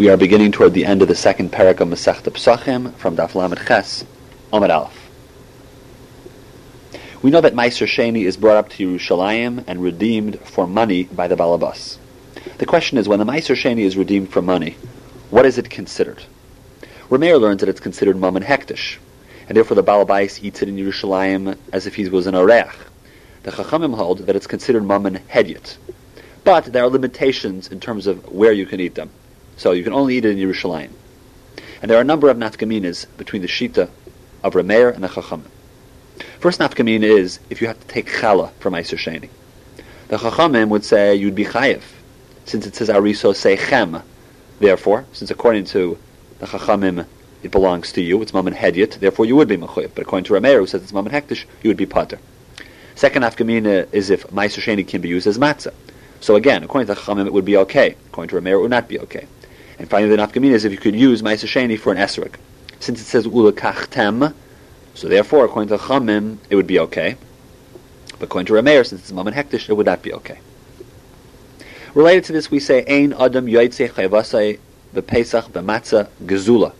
We are beginning toward the end of the second parak of Masechta Psachim from Daf Lamed Ches, Amid Aleph. We know that Meiser Sheni is brought up to Yerushalayim and redeemed for money by the Balabas. The question is, when the Meiser Sheni is redeemed for money, what is it considered? Rameir learns that it's considered Mammon Hektish, and therefore the Balabais eats it in Yerushalayim as if he was an Oreach. The Chachamim hold that it's considered Mammon Hedyot. But there are limitations in terms of where you can eat them. So you can only eat it in Yerushalayim. And there are a number of nafkaminas between the Shita of Rameir and the Chachamim. First nafkamina is if you have to take challah from Eiser Sheni. The Chachamim would say you'd be chayiv, since it says Ariso say chem. Therefore, since according to the Chachamim it belongs to you, it's Mammon Hedyot, therefore you would be Mechoyev. But according to Rameir, who says it's Mammon Hektish, you would be Pater. Second nafkamina is if Meiser Sheni can be used as matzah. So again, according to the Chachamim, it would be okay. According to Rameir, it would not be okay. And finally, the nafkamina is if you could use Ma'aser Sheni for an esrog. Since it says ulakachtem, so therefore, according to Chamim, it would be okay. But according to Rameir, since it's Mammon Hektish, it would not be okay. Related to this, we say Ein Adam Yoitze Chayvasai B'Pesach B'Matzah Gezula.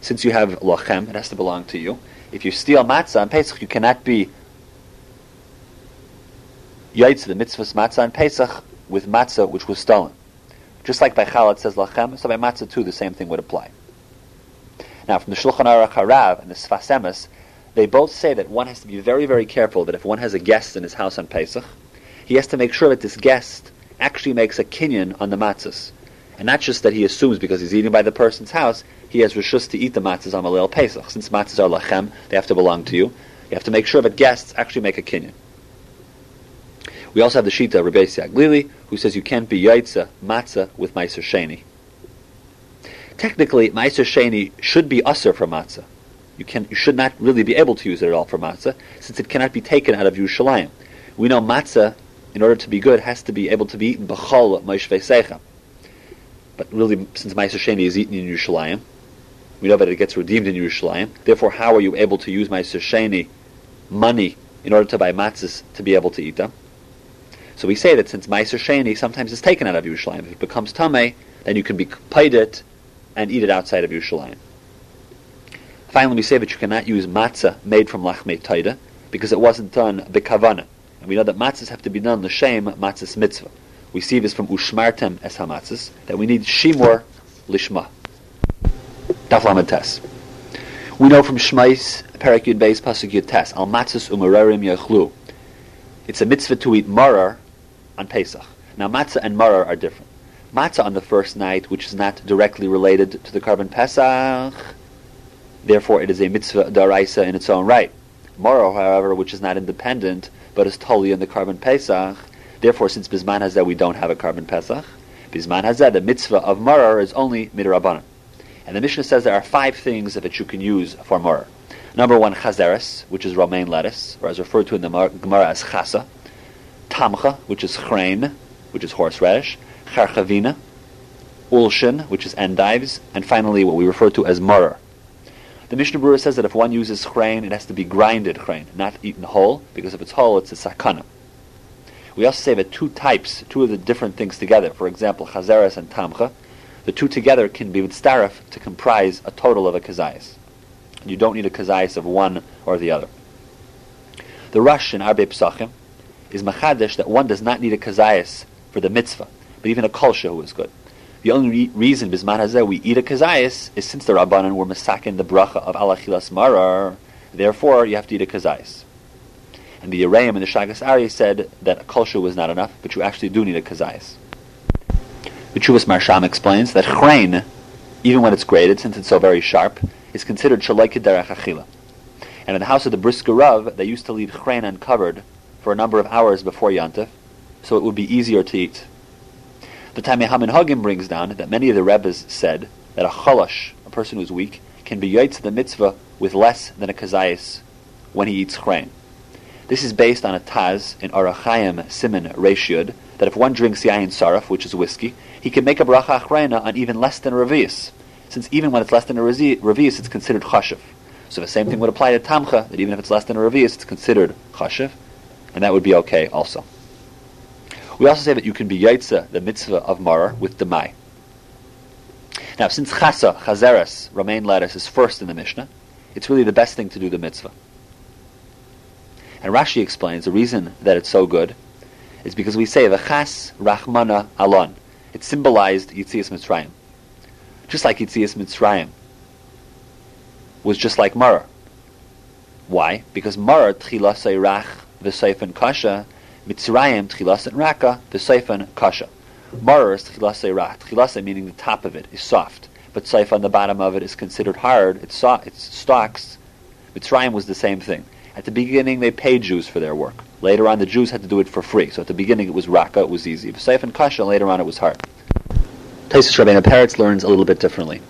Since you have lochem, it has to belong to you. If you steal matzah on Pesach, you cannot be yaitz the mitzvahs matzah on Pesach with matzah which was stolen. Just like by Chal it says lachem, so by matzah too the same thing would apply. Now from the Shulchan Aruch Harav and the Sfas Emes, they both say that one has to be very, very careful that if one has a guest in his house on Pesach, he has to make sure that this guest actually makes a kinyan on the matzahs. And not just that he assumes because he's eating by the person's house, he has rishus to eat the matzahs on Malil Pesach. Since matzahs are lachem, they have to belong to you. You have to make sure that guests actually make a kinyan. We also have the Shita Rabbi Glili, who says you can't be yaitza matzah with Meiser Sheni. Technically, Meiser Sheni should be usher for matzah. You, can, you should not really be able to use it at all for matzah, since it cannot be taken out of Yerushalayim. We know matzah, in order to be good, has to be able to be eaten b'chol moishvei secha. But really, since Meiser Sheni is eaten in Yerushalayim, we know that it gets redeemed in Yerushalayim. Therefore, how are you able to use Meiser Sheni money in order to buy matzahs to be able to eat them? So we say that since Meiser Sheni sometimes is taken out of Yerushalayim, if it becomes Tameh, then you can be paid it and eat it outside of Yerushalayim. Finally, we say that you cannot use matzah made from lachmei taida because it wasn't done bekavana. And we know that matzahs have to be done l'shem matzahs mitzvah. We see this from ushmartem es hamatzahs, that we need shimur lishma. Daf tes. We know from Shmais, Perak Yud Beis, Pasuk Yud Tes, Al matzahs umararim yachlu. It's a mitzvah to eat marar on Pesach. Now matzah and marar are different. Matzah on the first night, which is not directly related to the korban Pesach, therefore it is a mitzvah daraisa in its own right. Marar, however, which is not independent, but is totally in the korban Pesach, therefore since Bisman Hazeh we don't have a korban Pesach, Bisman Hazeh, the mitzvah of marar is only midrabanan. And the Mishnah says there are five things that you can use for marar. Number one, chazeres, which is romaine lettuce, or as referred to in the Gemara as chasa tamcha, which is chrein, which is horseradish, charchavina, ulshin, which is endives, and finally what we refer to as murer. The Mishnah Berurah says that if one uses chrein, it has to be grinded chrein, not eaten whole, because if it's whole, it's a sakana. We also say that two types, two of the different things together, for example, chazeres and tamcha, the two together can be with starif to comprise a total of a kazayas. You don't need a kazayas of one or the other. The Rosh in Arbe Psachim is machadish that one does not need a kazayas for the mitzvah, but even a kolsha who is good. The only re- reason bisman hazeh we eat a kazayas is since the rabbanan were masakin the bracha of alachilas marar, therefore you have to eat a kazayas. And the Yereim and the Shagas Ari said that a kolsha was not enough, but you actually do need a kazayas. The Chuvas Marsham explains that chrein, even when it's grated, since it's so very sharp, is considered shalaikid derech achila. And in the house of the Brisker they used to leave chrein uncovered for a number of hours before Yantif, so it would be easier to eat. The Taamei HaMinhagim brings down that many of the Rebbes said that a chalash, a person who's weak, can be yaitz the mitzvah with less than a kazayas when he eats chrein. This is based on a taz in Arachayim Simin Reshiud that if one drinks yayin saraf, which is whiskey, he can make a bracha achrayna on even less than a revius, since even when it's less than a revius, it's considered chashiv. So the same thing would apply to tamcha, that even if it's less than a revius, it's considered chashiv and that would be okay also. We also say that you can be yaitza, the mitzvah of marar, with demai. Now, since chasa, chazeres, romaine lettuce, is first in the Mishnah, it's really the best thing to do the mitzvah. And Rashi explains the reason that it's so good is because we say the v'chas rachmana alon. It symbolized Yitzias Mitzrayim. Just like Yitzias Mitzrayim was just like Mara. Why? Because Mara tchilasei rach v'seifen kasha, Mitzrayim tchilasen raka v'seifen kasha. Mara is tchilasei rach. Tchilase meaning the top of it is soft, but seif on the bottom of it is considered hard. It's, so, it's stalks. Mitzrayim was the same thing. At the beginning, they paid Jews for their work. Later on, the Jews had to do it for free. So at the beginning, it was raka, it was easy. Seif and kasha, later on, it was hard. Taisus Rabbeinu Peretz learns a little bit differently.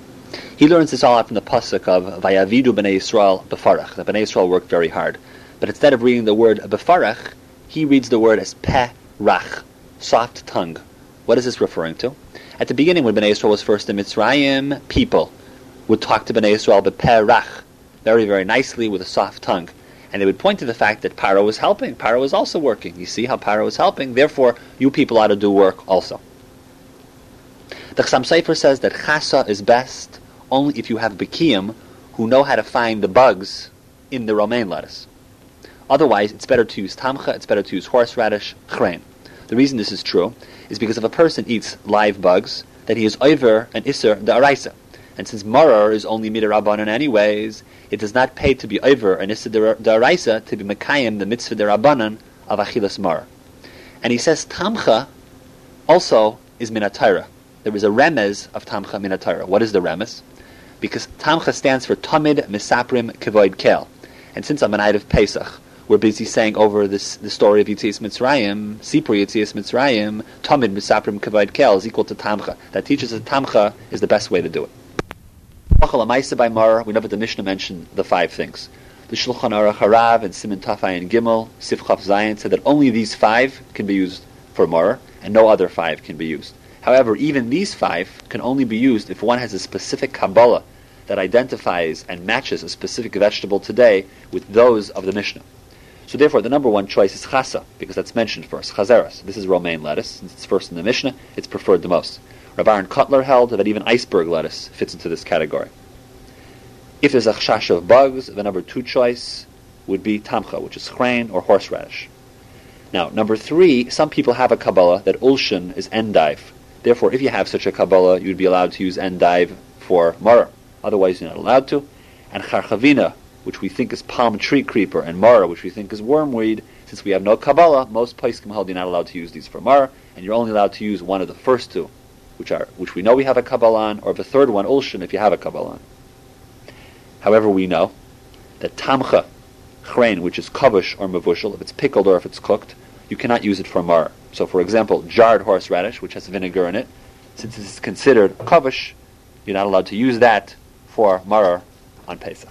He learns this all out from the pasuk of Vayavidu b'nei Yisrael befarach. The b'nei Yisrael worked very hard, but instead of reading the word befarach, he reads the word as peh rach, soft tongue. What is this referring to? At the beginning, when b'nei Yisrael was first in Mitzrayim, people would talk to b'nei Yisrael b'peh rach, very very nicely with a soft tongue. And they would point to the fact that Paro was helping. Paro was also working. You see how Paro was helping. Therefore, you people ought to do work also. The Chassam Sofer says that chasa is best only if you have bekiyim who know how to find the bugs in the romaine lettuce. Otherwise, it's better to use tamcha, it's better to use horseradish, chrein. The reason this is true is because if a person eats live bugs, then he is over an iser da'araisa. And since marar is only midirabanan anyways, it does not pay to be over an iser da'araisa to be mekayim the mitzvah derabanan of achilas marar. And he says tamcha also is minatira. There is a remez of tamcha minatira. What is the remez? Because tamcha stands for tamid misaprim kevoid kel. And since I'm a night of Pesach, we're busy saying over this the story of Yitzias Mitzrayim, Sipur Yitzias Mitzrayim, Tamid Misaprim Kavod Kel is equal to Tamcha. That teaches that Tamcha is the best way to do it. by Mar, we know that the Mishnah mentioned the five things. The Shulchan Aruch Harav and Siman Tafai and Gimel, Sifchaf Zion said that only these five can be used for Mar, and no other five can be used. However, even these five can only be used if one has a specific Kabbalah that identifies and matches a specific vegetable today with those of the Mishnah. So therefore, the number one choice is chasa, because that's mentioned first. Chazeras. This is romaine lettuce. Since it's first in the Mishnah, it's preferred the most. Aaron Kotler held that even iceberg lettuce fits into this category. If there's a chash of bugs, the number two choice would be tamcha, which is chrein or horseradish. Now, number three, some people have a Kabbalah that ulshin is endive. Therefore, if you have such a Kabbalah, you'd be allowed to use endive for mar. Otherwise, you're not allowed to. And charchavina, which we think is palm tree creeper, and mara, which we think is wormweed, since we have no Kabbalah, most Paiskim you're not allowed to use these for mara, and you're only allowed to use one of the first two, which are which we know we have a Kabbalah on, or the third one, Ulshin, if you have a Kabbalah on. However, we know that Tamcha, chrein, which is kavush or mavushal, if it's pickled or if it's cooked, you cannot use it for mar. So, for example, jarred horseradish, which has vinegar in it, since it is considered kavush, you're not allowed to use that for mar on Pesach.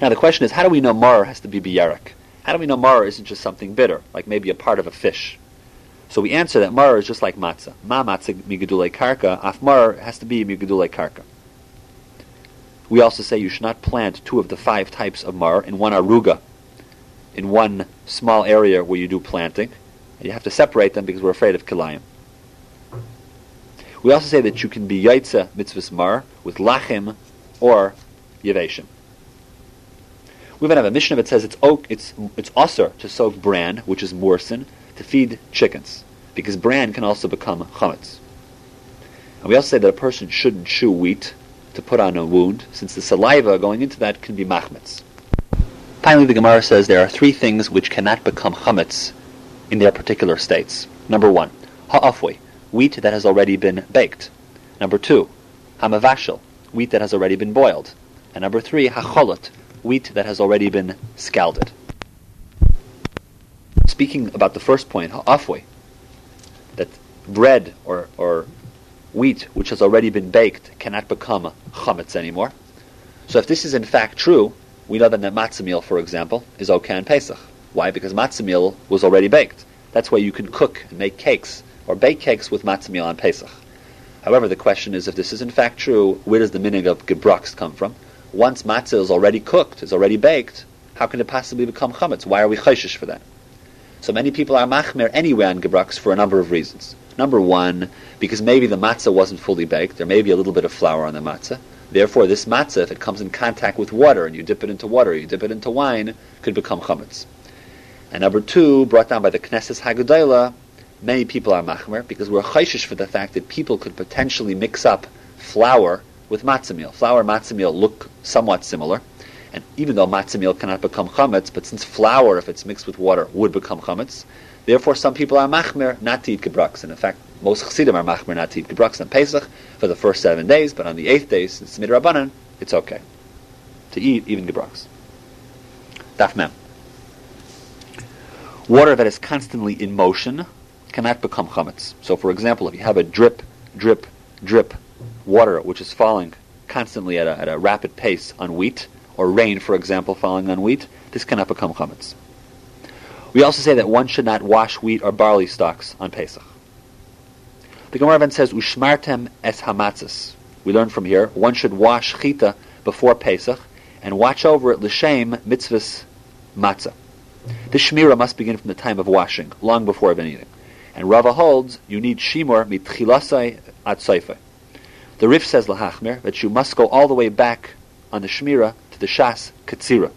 Now the question is, how do we know mar has to be biyarik? How do we know mar isn't just something bitter, like maybe a part of a fish? So we answer that mar is just like matzah. Ma matzah migudule karka, af mar has to be migudule karka. We also say you should not plant two of the five types of mar in one aruga, in one small area where you do planting. You have to separate them because we're afraid of kilayim. We also say that you can be yaitza mitzvahs mar with lachim or yeveshim. We even have a Mishnah that says it's oak, it's it's usher to soak bran, which is morsin, to feed chickens, because bran can also become chametz. And we also say that a person shouldn't chew wheat to put on a wound, since the saliva going into that can be machmetz. Finally, the Gemara says there are three things which cannot become chametz in their particular states. Number one, ha'afwe, wheat that has already been baked. Number two, hamavashel, wheat that has already been boiled. And number three, hacholot, wheat that has already been scalded. Speaking about the first point, afwe, that bread or, or wheat which has already been baked cannot become chametz anymore. So if this is in fact true, we know that the matzah meal, for example, is okay on Pesach. Why? Because matzah meal was already baked. That's why you can cook and make cakes or bake cakes with matzah meal on Pesach. However, the question is, if this is in fact true, where does the meaning of gebrux come from? Once matzah is already cooked, is already baked, how can it possibly become chametz? Why are we chayshish for that? So many people are machmer anyway on gebraks for a number of reasons. Number one, because maybe the matzah wasn't fully baked. There may be a little bit of flour on the matzah. Therefore, this matzah, if it comes in contact with water and you dip it into water, you dip it into wine, could become chametz. And number two, brought down by the Knesset Haggadah, many people are machmer because we're chayshish for the fact that people could potentially mix up flour with matzah meal. Flour and matzah meal look somewhat similar. And even though matzah meal cannot become chametz, but since flour, if it's mixed with water, would become chametz, therefore some people are machmer not to eat gebraks. And in fact, most chassidim are machmer not to eat gebraks on Pesach for the first seven days, but on the eighth day, since midrabanan, it's okay to eat even gebraks. Daf mem. Water that is constantly in motion cannot become chametz. So, for example, if you have a drip, drip, drip water which is falling constantly at a, at a rapid pace on wheat, or rain, for example, falling on wheat, this cannot become chametz. We also say that one should not wash wheat or barley stalks on Pesach. The Gemara then says, "Ushmartem es hamatzis." We learn from here one should wash chita before Pesach and watch over it l'shem mitzvahs matzah. The shmira must begin from the time of washing, long before of anything. And Rava holds you need shimur mitchilasai at soifai. The Rif says lahachmir that you must go all the way back on the shmira to the shas katsira.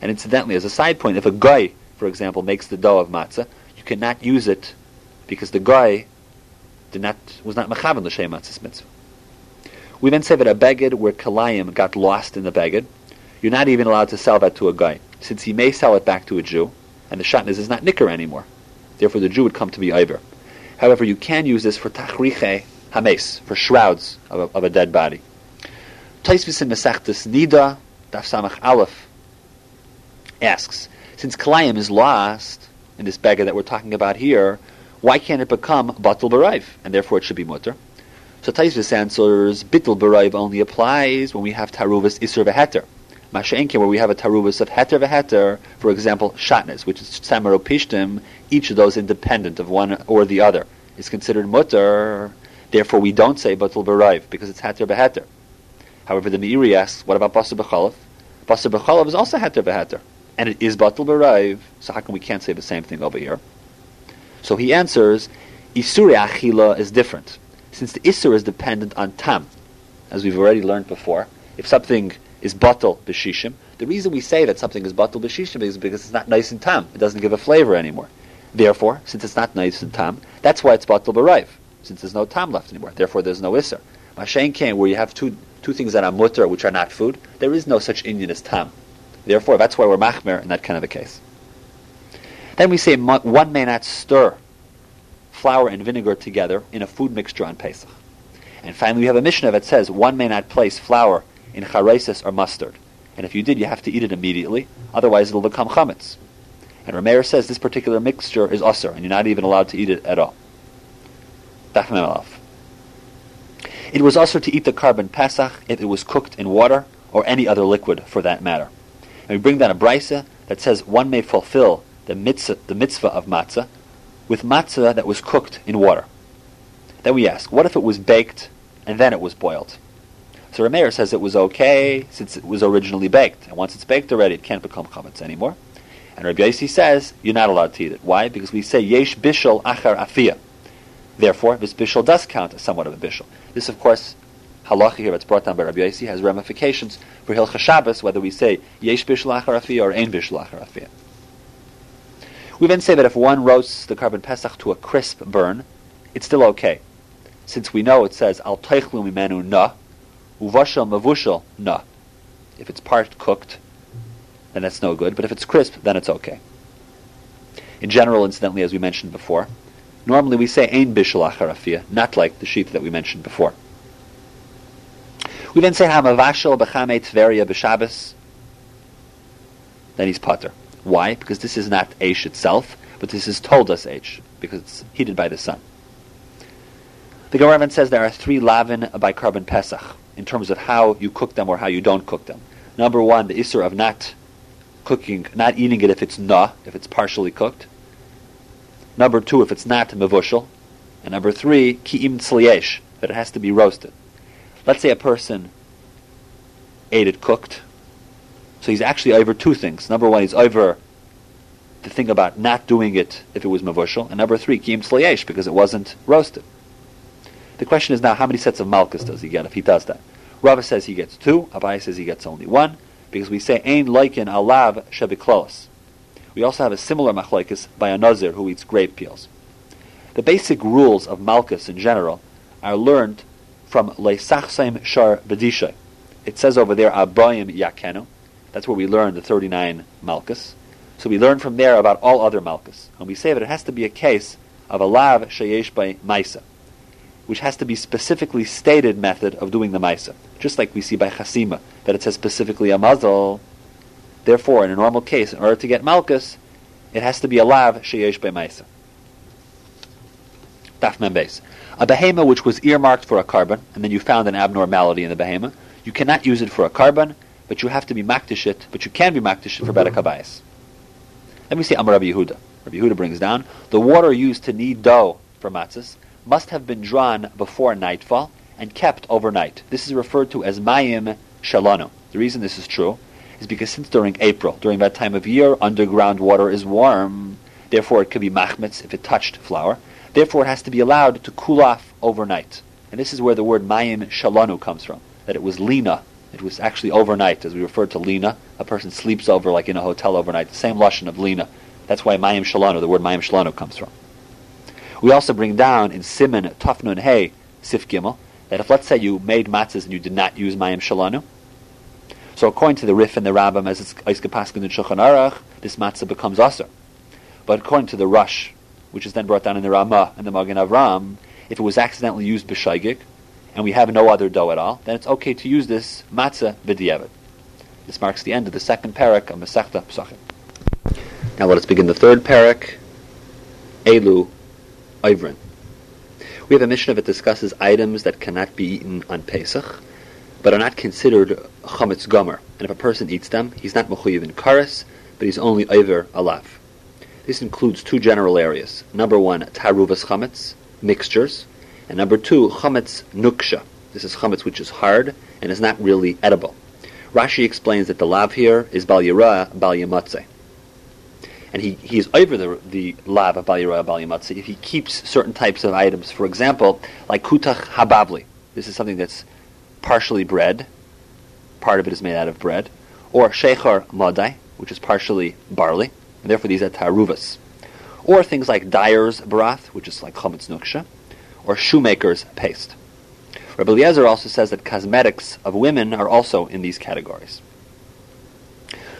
And incidentally, as a side point, if a guy, for example, makes the dough of matzah, you cannot use it because the guy did not was not mechavan l'shem matzah's mitzvah. We then say that a beged where kalayim got lost in the beged, you're not even allowed to sell that to a guy, since he may sell it back to a Jew, and the shatnez is not nicker anymore. Therefore, the Jew would come to be Iver. However, you can use this for tachriche hames, for shrouds of a, of a dead body. Taisvis in Mesechtes Nida, Daf Samach Aleph, asks, since Kalayim is lost in this beggar that we're talking about here, why can't it become Batal Baraiv, and therefore it should be Mutter? So Taisvis answers, Bittul Baraiv only applies when we have Taruvas Isser Veheter. Masha'enke, where we have a Taruvas of Heter Veheter, for example, Shatnes, which is Samaro Pishtim, each of those independent of one or the other, is considered Mutter. Therefore, we don't say Batul Baraiv, because it's Heter Veheter. However, the Meiri asks, what about Basar B'chalav? Basar B'chalav is also Heter Veheter, and it is Batul Baraiv, so how come we can't say the same thing over here? So he answers, Isuri Achila is different, since the Isur is dependent on Tam, as we've already learned before. If something is Batul B'shishim, the reason we say that something is Batul B'shishim is because it's not nice and Tam. It doesn't give a flavor anymore. Therefore, since it's not nice and Tam, that's why it's Batul Baraiv, since there's no Tam left anymore. Therefore, there's no Isur. Mashen came where you have two two things that are mutter, which are not food, there is no such Indian as tam. Therefore, that's why we're machmer in that kind of a case. Then we say one may not stir flour and vinegar together in a food mixture on Pesach. And finally, we have a Mishnah that says one may not place flour in charesis or mustard. And if you did, you have to eat it immediately, otherwise it'll become chametz. And Rameir says this particular mixture is usr, and you're not even allowed to eat it at all. It was also to eat the carbon pesach if it was cooked in water or any other liquid for that matter. And we bring down a brisa that says one may fulfill the mitzvah, the mitzvah of matzah with matzah that was cooked in water. Then we ask, what if it was baked and then it was boiled? So Rameir says it was okay since it was originally baked, and once it's baked already, it can't become chametz anymore. And Rabbi Yossi says you're not allowed to eat it. Why? Because we say yesh bishul achar afiyah. Therefore, this bishul does count as somewhat of a bishul. This, of course, halacha here that's brought down by Rabbi Yossi has ramifications for Hilcha Shabbos, whether we say yesh bishul achar or ein bishul achar We then say that if one roasts the carbon pesach to a crisp burn, it's still okay, since we know it says al teichlu mimenu na, uvashal mavushal na. If it's part cooked, then that's no good. But if it's crisp, then it's okay. In general, incidentally, as we mentioned before, Normally we say ein bishul acharafia, not like the sheet that we mentioned before. We then say hamavashal b'chame tveria b'shabbos. Then he's potter. Why? Because this is not Aish itself, but this is told us Aish, because it's heated by the sun. The Gemara says there are three lavin by korban pesach in terms of how you cook them or how you don't cook them. Number one, the isser of not cooking, not eating it if it's na, if it's partially cooked. Number two, if it's not mevushal. And number three, ki'im tzliyesh, that it has to be roasted. Let's say a person ate it cooked. So he's actually over two things. Number one, he's over the thing about not doing it if it was mavushal, and number three, kiyim tzlayesh, because it wasn't roasted. The question is now, how many sets of malchus does he get if he does that? Rava says he gets two, Abai says he gets only one, because we say, ein laikin alav shabiklos. We also have a similar machlokes by a nazir who eats grape peels. The basic rules of malchus in general are learned from leisachseim shar bedishay. It says over there, abayim yakenu. That's where we learn the 39 malchus. So we learn from there about all other malchus. And we say that it has to be a case of a lav sheyesh by maisa, which has to be specifically stated method of doing the maisa. Just like we see by chasima, that it says specifically a mazal. Therefore, in a normal case, in order to get malchus, it has to be a lav sheyesh by maisa. Daf membes. A behema which was earmarked for a carbon, and then you found an abnormality in the behema, you cannot use it for a carbon, but you have to be makdish it, but you can be makdish it for mm-hmm. better kabayas. Let me see Amar Rabbi Yehuda. Rabbi Yehuda brings down, the water used to knead dough for matzahs must have been drawn before nightfall and kept overnight. This is referred to as mayim shalano. The reason this is true is because since during April, during that time of year, underground water is warm. Therefore, it could be machmetz if it touched flour. Therefore, it has to be allowed to cool off overnight. And this is where the word mayim shalanu comes from. That it was lina. It was actually overnight, as we refer to lina. A person sleeps over like in a hotel overnight. The same lashon of lina. That's why mayim shalanu, the word mayim shalanu comes from. We also bring down in Simon Tafnun Hey Sif Gimel that if let's say you made matzahs and you did not use mayim shalanu, so according to the Rif and the Rambam, as it's Eiske in Shulchan Aruch, this matzah becomes aser. But according to the Rosh, which is then brought down in the Ramah and the Magen Avram, if it was accidentally used b'shaygik, and we have no other dough at all, then it's okay to use this matzah v'diavad. This marks the end of the second parak of Masechta Pesachim. Now let us begin the third parak, Elu Ivrin. We have a Mishnah that discusses items that cannot be eaten on Pesach, but are not considered chametz gomer. And if a person eats them, he's not mechuyev in kares, but he's only over alaf. This includes two general areas. Number one, taruvas chametz, mixtures, and number two, chametz nuksha. This is chametz which is hard and is not really edible. Rashi explains that the lav here is bal yirah, bal yamatze. And he, he is over the, the lav of bal yirah, bal yamatze if he keeps certain types of items. For example, like kutach habavli. This is something that's partially bread, part of it is made out of bread, or shechar madai, which is partially barley, and therefore these are taruvas. Or things like dyer's broth, which is like chametz nuksha, or shoemaker's paste. Rabbi Eliezer also says that cosmetics of women are also in these categories.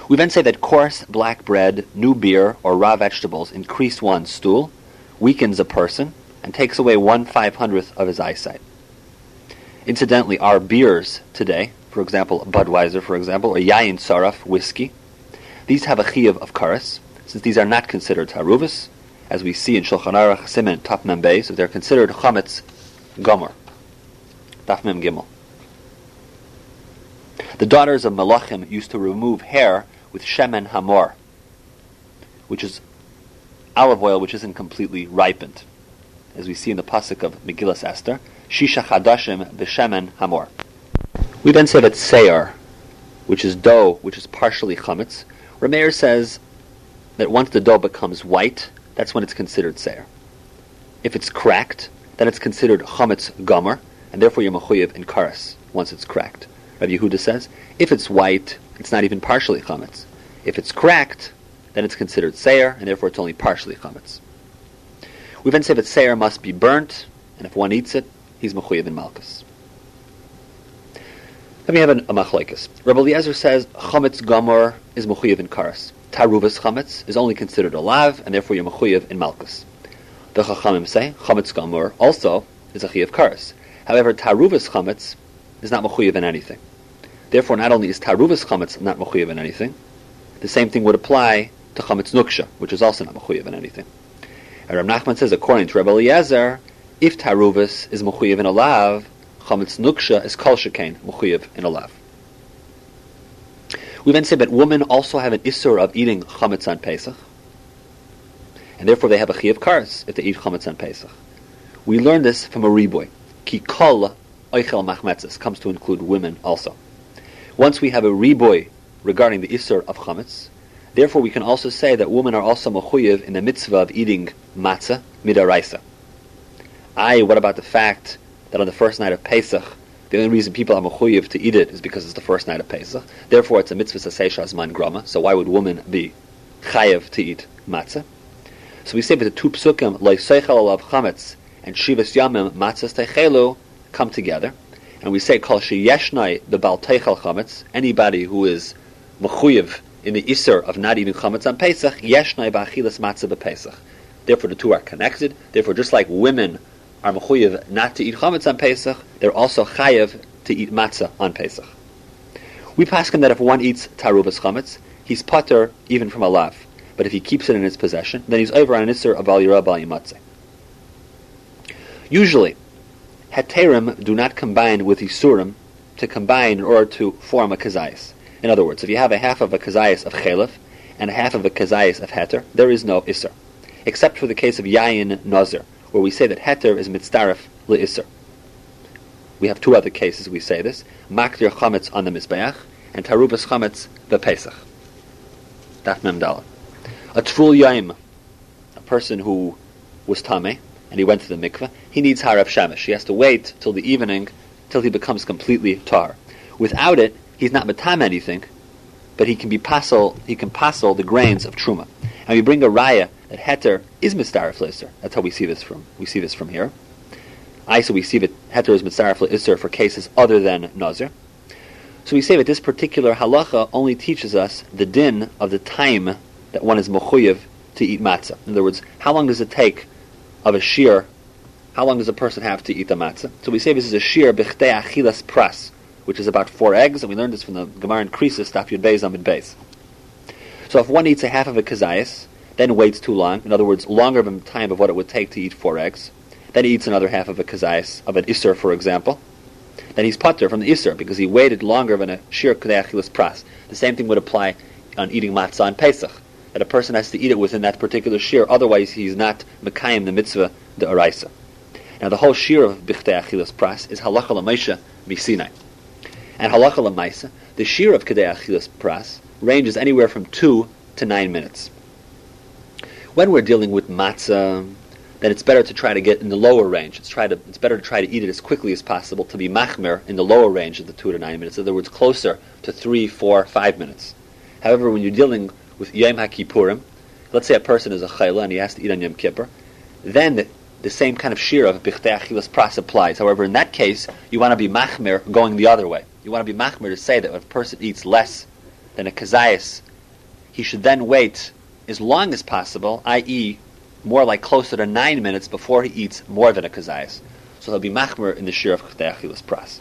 We then say that coarse black bread, new beer, or raw vegetables increase one's stool, weakens a person, and takes away one five hundredth of his eyesight. Incidentally, our beers today, for example, Budweiser, for example, or Yain Saraf, whiskey, these have a chiyuv of karas, since these are not considered taruvas, as we see in Shulchan Aruch Simen Taf Mem so they're considered chametz gomer. Taf Mem Gimel. The daughters of Melachim used to remove hair with shemen hamor, which is olive oil which isn't completely ripened, as we see in the pasuk of Megillas Esther. Shisha Chadashim B'Shemen Hamor. We then say that Seir, which is dough, which is partially chametz, Rameir says that once the dough becomes white, that's when it's considered Seir. If it's cracked, then it's considered chametz gomer, and therefore you're mechuyev in karas once it's cracked. Rabbi Yehuda says, if it's white, it's not even partially chametz. If it's cracked, then it's considered seir, and therefore it's only partially chametz. We then say that seir must be burnt, and if one eats it, he's mechuyev in malchus. Then we have an, a machlekes. Rabbi Eliezer says chametz gomer is mechuyev in karas. Taruvas chametz is only considered a lav, and therefore you're mechuyev in malchus. The chachamim say chametz gomer also is a chiyav karas. However, taruvas chametz is not mechuyev in anything. Therefore, not only is taruvas chametz not mechuyev in anything, the same thing would apply to chametz nuksha, which is also not mechuyev in anything. And Rab Nachman says, according to Rabbi Eliezer, if taruvas is mechuyev in a lav, chametz nuksha is kol shekain mechuyev in a lav. We then say that women also have an isur of eating chametz on Pesach, and therefore they have a chiyav karas if they eat chametz on Pesach. We learn this from a riboy. Ki kol oichel machmetzes comes to include women also. Once we have a riboy regarding the isur of chametz, Therefore, we can also say that women are also mechuyev in the mitzvah of eating matzah midaraisa. I. What about the fact that on the first night of Pesach, the only reason people are mechuyev to eat it is because it's the first night of Pesach. Therefore, it's a mitzvah sasesha man grama. So why would women be chayev to eat matzah? So we say that the two psukim loiseichel alav chametz and shivas yamim matzah teichelu come together, and we say kol sheyeshnai the bal teichel chametz. Anybody who is mechuyev in the iser of not eating chametz on Pesach, yeshnai ba'achilas matzah b'Pesach. Therefore, the two are connected. Therefore, just like women are mechuyev not to eat chametz on Pesach, they're also chayev to eat matzah on Pesach. We pass him that if one eats tarubas chametz, he's putter even from a lav. But if he keeps it in his possession, then he's over on an iser of al yirah bal Usually, heterim do not combine with isurim to combine in order to form a kazayas. In other words, if you have a half of a kazayas of chelif and a half of a kazayas of heter, there is no isser, except for the case of yayin nazir, where we say that heter is mitzdarif le'isser. We have two other cases we say this: makdir chametz on the mizbeach and tarubas chametz the pesach. Daf mem A tful yaim, a person who was tame and he went to the mikveh, he needs harav shemesh. He has to wait till the evening till he becomes completely tar. Without it, he's not matam anything, but he can be passel, he can passel the grains of truma. And we bring a raya that heter is mistarif lister. That's how we see this from. We see this from here. I so we see that heter is mistarif lister for cases other than nazir. So we say that this particular halacha only teaches us the din of the time that one is mechuyev to eat matzah. In other words, how long does it take of a shear? How long does a person have to eat the matzah? So we say this is a shear b'chtei achilas pras which is about four eggs, and we learned this from the Gemara in Krisis, Daf Yud Beis Amid Beis. So if one eats a half of a kazayas, then waits too long, in other words, longer than the time of what it would take to eat four eggs, then he eats another half of a kazayas, of an isser, for example, then he's putter from the isser, because he waited longer than a shir kadeachilis pras. The same thing would apply on eating matzah on Pesach, that a person has to eat it within that particular shir, otherwise he's not mekayim the mitzvah the araisa. Now the whole shir of bichtei achilas pras is halacha l'meisha misinai. And halacha lemaisa, the shear of kedei pras ranges anywhere from two to nine minutes. When we're dealing with matzah, then it's better to try to get in the lower range. It's try to it's better to try to eat it as quickly as possible to be machmer in the lower range of the two to nine minutes. In other words, closer to three, four, five minutes. However, when you're dealing with Yom HaKippurim, let's say a person is a chayla and he has to eat on Yom Kippur, then the, the same kind of shear of bichtei achilas pras applies. However, in that case, you want to be machmer going the other way you want to be machmer to say that if a person eats less than a kazayas, he should then wait as long as possible, i.e., more like closer to nine minutes before he eats more than a kazayas. So he'll be machmer in the shir of Chdei Pras.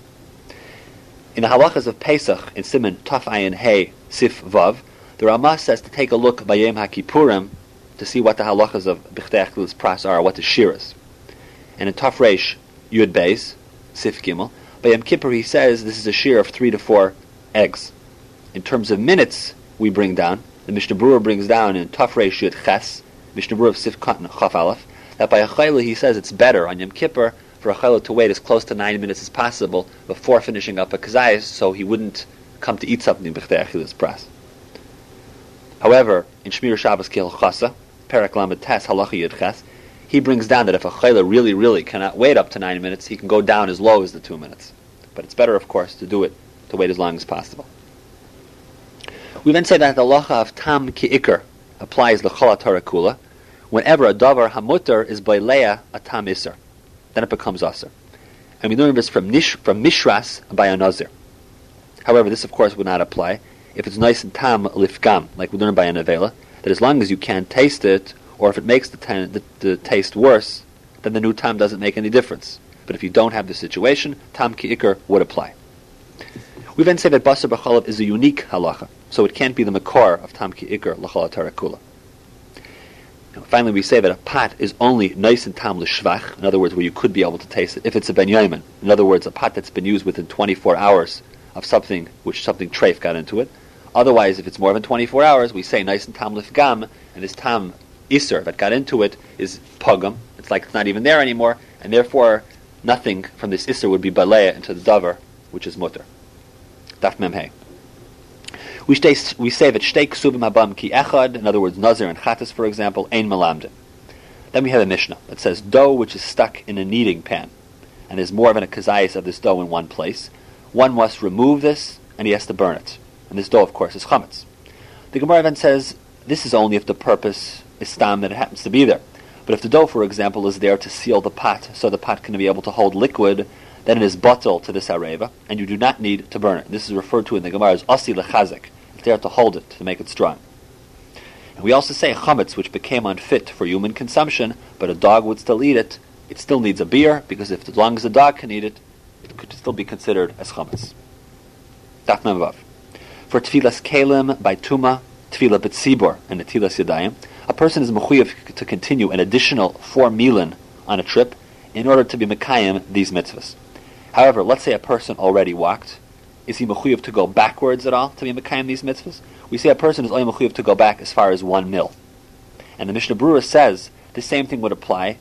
In the halachas of Pesach, in Simon Taf Ayin Hey Sif Vav, the Ramah says to take a look by Yom HaKippurim to see what the halachas of B'chtei Pras are, what the shir is. And in Taf Reish Yud Beis, Sif Gimel, by Yom Kippur, he says this is a shear of three to four eggs. In terms of minutes, we bring down, the Mishnah Berurah brings down in Taf Shut Ches, Mishnah Berurah of Sif Katan Chaf Aleph, that by a chayla he says it's better on Yom Kippur for a chayla to wait as close to nine minutes as possible before finishing up a kazayas, so he wouldn't come to eat something b'chtei achilas pras. However, in Shemiras Shabbos Kehilchasa, Perak Lamed Tes Halacha Yud Ches, he brings down that if a chayla really, really cannot wait up to nine minutes, he can go down as low as the two minutes. But it's better, of course, to do it, to wait as long as possible. We then say that the lacha of tam ki'ikr applies l'chol tarakula whenever a davar hamutter is by leah a tam iser. Then it becomes aser. And we learn this from, nish, from mishras by a. However, this of course would not apply if it's nice and tam lifgam, like we learn by a that as long as you can't taste it, or if it makes the, ten, the, the taste worse, then the new tam doesn't make any difference. But if you don't have the situation, tam ki ikr would apply. We then say that basar b'chalav is a unique halacha, so it can't be the makor of tam ki ikr l'chala tarakula. Finally, we say that a pot is only nice and tam l'shvach, in other words, where you could be able to taste it, if it's a ben yamin. In other words, a pot that's been used within 24 hours of something which something treif got into it. Otherwise, if it's more than 24 hours, we say nice and tam lifgam, and this tam Isser that got into it is pogum. It's like it's not even there anymore, and therefore nothing from this Isser would be balea into the davar, which is mutter. Daf memhe. We, stay, we say that shtei ksubim habam ki echad, in other words, nazir and chatas, for example, ein malamdim. Then we have a Mishnah that says dough which is stuck in a kneading pan, and there's more than a kazayas of this dough in one place. One must remove this, and he has to burn it. And this dough, of course, is chametz. The Gemara then says this is only if the purpose is stam that it happens to be there. But if the dough, for example, is there to seal the pot, so the pot can be able to hold liquid, then it is bottle to this areva, and you do not need to burn it. This is referred to in the Gemara as asi lechazik. It's there to hold it, to make it strong. And we also say chametz, which became unfit for human consumption, but a dog would still eat it. It still needs a beer, because if as long as a dog can eat it, it could still be considered as chametz. Daf Memvav. For tefillas kalim by tuma, tefillah betzibor, and netilas yadayim, a person is mechuyev to continue an additional four milan on a trip in order to be mekayim these mitzvahs. However, let's say a person already walked. Is he mechuyev to go backwards at all to be mekayim these mitzvahs? We say a person is only mechuyev to go back as far as one mil. And the Mishnah Berurah says the same thing would apply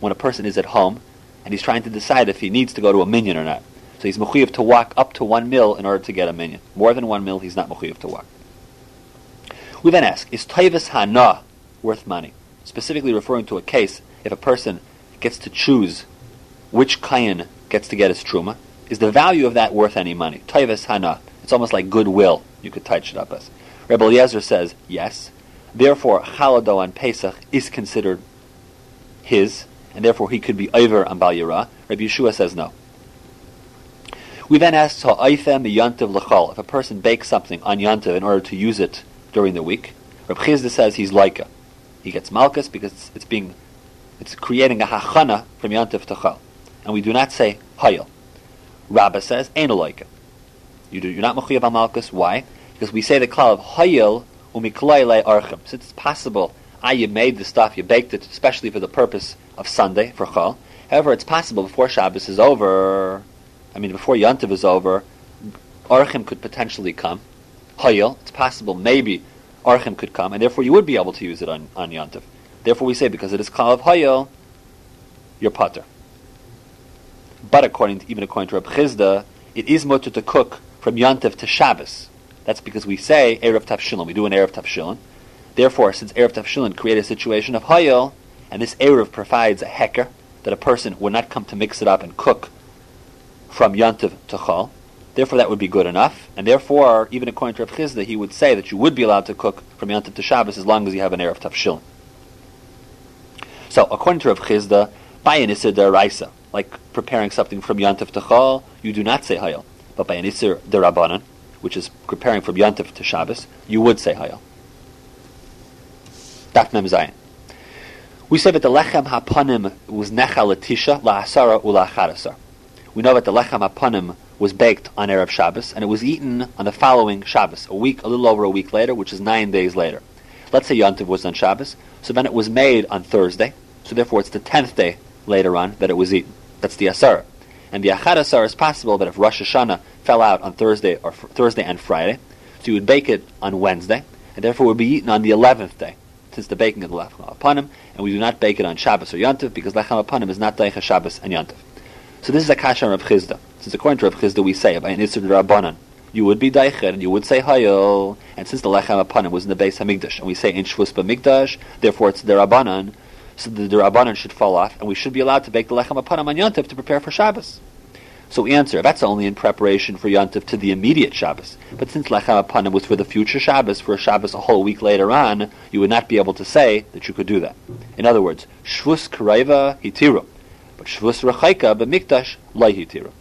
when a person is at home and he's trying to decide if he needs to go to a minyan or not. So he's mechuyev to walk up to one mil in order to get a minyan. More than one mil, he's not mechuyev to walk. We then ask, is toivus hana worth money? Specifically referring to a case if a person gets to choose which kayan gets to get his truma. Is the value of that worth any money? Toivus hana. It's almost like goodwill. You could touch it up as. Rebbe Eliezer says yes. Therefore, chalado on Pesach is considered his, and therefore he could be over on Bal Yira. Rabbi Yehoshua says no. We then ask l'chol. If a person bakes something on yantiv in order to use it during the week. Reb Chisda says he's laika. He gets malchus because it's, it's, being, it's creating a hachana from yantiv to chal. And we do not say hayil. Rabba says ain't. You do, you're not mechuyev malchus. Why? Because we say the klal of hayil umiklayle archim. Since it's possible, ah, you made the stuff, you baked it, especially for the purpose of Sunday for chal. However, it's possible before Shabbos is over. I mean, before Yantiv is over, archim could potentially come Hayil, it's possible maybe Archim could come, and therefore you would be able to use it on, on Yantiv. Therefore we say, because it is Kal of Hayil, you're Pater. But according to, even according to Reb Chisda, it is mutter to cook from Yantiv to Shabbos. That's because we say Erev Tavshilin. We do an Erev Tavshilin. Therefore, since Erev Tavshilin created a situation of Hayil, and this Erev provides a hecker, that a person would not come to mix it up and cook from Yantiv to Chol, Therefore, that would be good enough, and therefore, even according to Rav Chisda, he would say that you would be allowed to cook from Yantiv to Shabbos as long as you have an Erev Tavshilin. So, according to Rav Chisda, by an Deraisa, like preparing something from Yantiv to Chol, you do not say Hayel. But by an Isser Derabanan, which is preparing from Yantiv to Shabbos, you would say Hayel. Daf Mem Zayin. We say that the Lechem HaPanim was Nechal Latisha, La'asara Ula'acharasar. We know that the Lechem HaPanim was baked on Erev Shabbos, and it was eaten on the following Shabbos, a week, a little over a week later, which is nine days later. Let's say Yontiv was on Shabbos, so then it was made on Thursday, so therefore it's the tenth day later on that it was eaten. That's the Asara. And the Achad Asara is possible that if Rosh Hashanah fell out on Thursday or f- Thursday and Friday, so you would bake it on Wednesday, and therefore would be eaten on the eleventh day, since the baking of the Lechem him, and we do not bake it on Shabbos or Yontiv because Lechem him is not Daicha Shabbos and Yontiv. So this is a kasha of Chisda. Since according to Rav Chisda we say by an Isser Rabbanan, you would be Daicher and you would say Hayil, and since the Lechem him was in the base Hamikdash, and we say in Shvus B'Mikdash, therefore it's the Rabbanan, so the Rabbanan should fall off, and we should be allowed to bake the Lechem upon him on Yontif to prepare for Shabbos. So we answer, that's only in preparation for Yontif to the immediate Shabbos. But since Lechem upon him was for the future Shabbos, for a Shabbos a whole week later on, you would not be able to say that you could do that. In other words, Shvus Karaiva Hitiru. But Shvus Rechaika b'Mikdash Laihitira.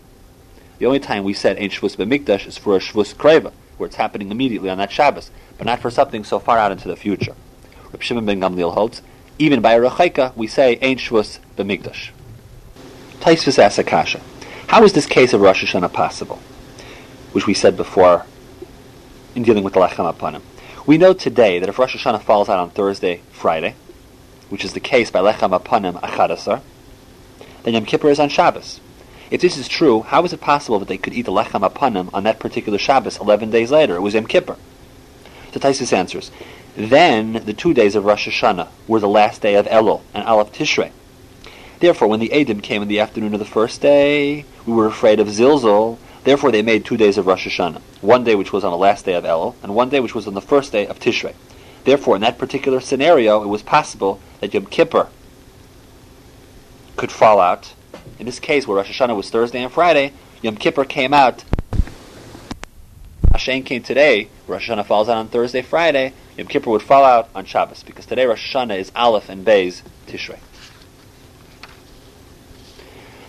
The only time we said Ain't Shvus b'Mikdash is for a Shvus Kreva, where it's happening immediately on that Shabbos, but not for something so far out into the future. Shimon ben Gamliel holds, even by a Rechaika, we say Ain't Shvus b'Mikdash. Taisvis asks Akasha, how is this case of Rosh Hashanah possible? Which we said before in dealing with the Lechem upon him. We know today that if Rosh Hashanah falls out on Thursday, Friday, which is the case by Lechem Apanim Achadasar, then Yom Kippur is on Shabbos. If this is true, how is it possible that they could eat the lechem apanim on that particular Shabbos 11 days later? It was Yom Kippur. So Taisus answers, then the two days of Rosh Hashanah were the last day of Elul and Aleph Tishrei. Therefore, when the Adim came in the afternoon of the first day, we were afraid of Zilzal, Therefore, they made two days of Rosh Hashanah. One day which was on the last day of Elul, and one day which was on the first day of Tishrei. Therefore, in that particular scenario, it was possible that Yom Kippur could fall out. In this case, where Rosh Hashanah was Thursday and Friday, Yom Kippur came out. Hashem came today, Rosh Hashanah falls out on Thursday, Friday, Yom Kippur would fall out on Shabbos, because today Rosh Hashanah is Aleph and Beis Tishrei.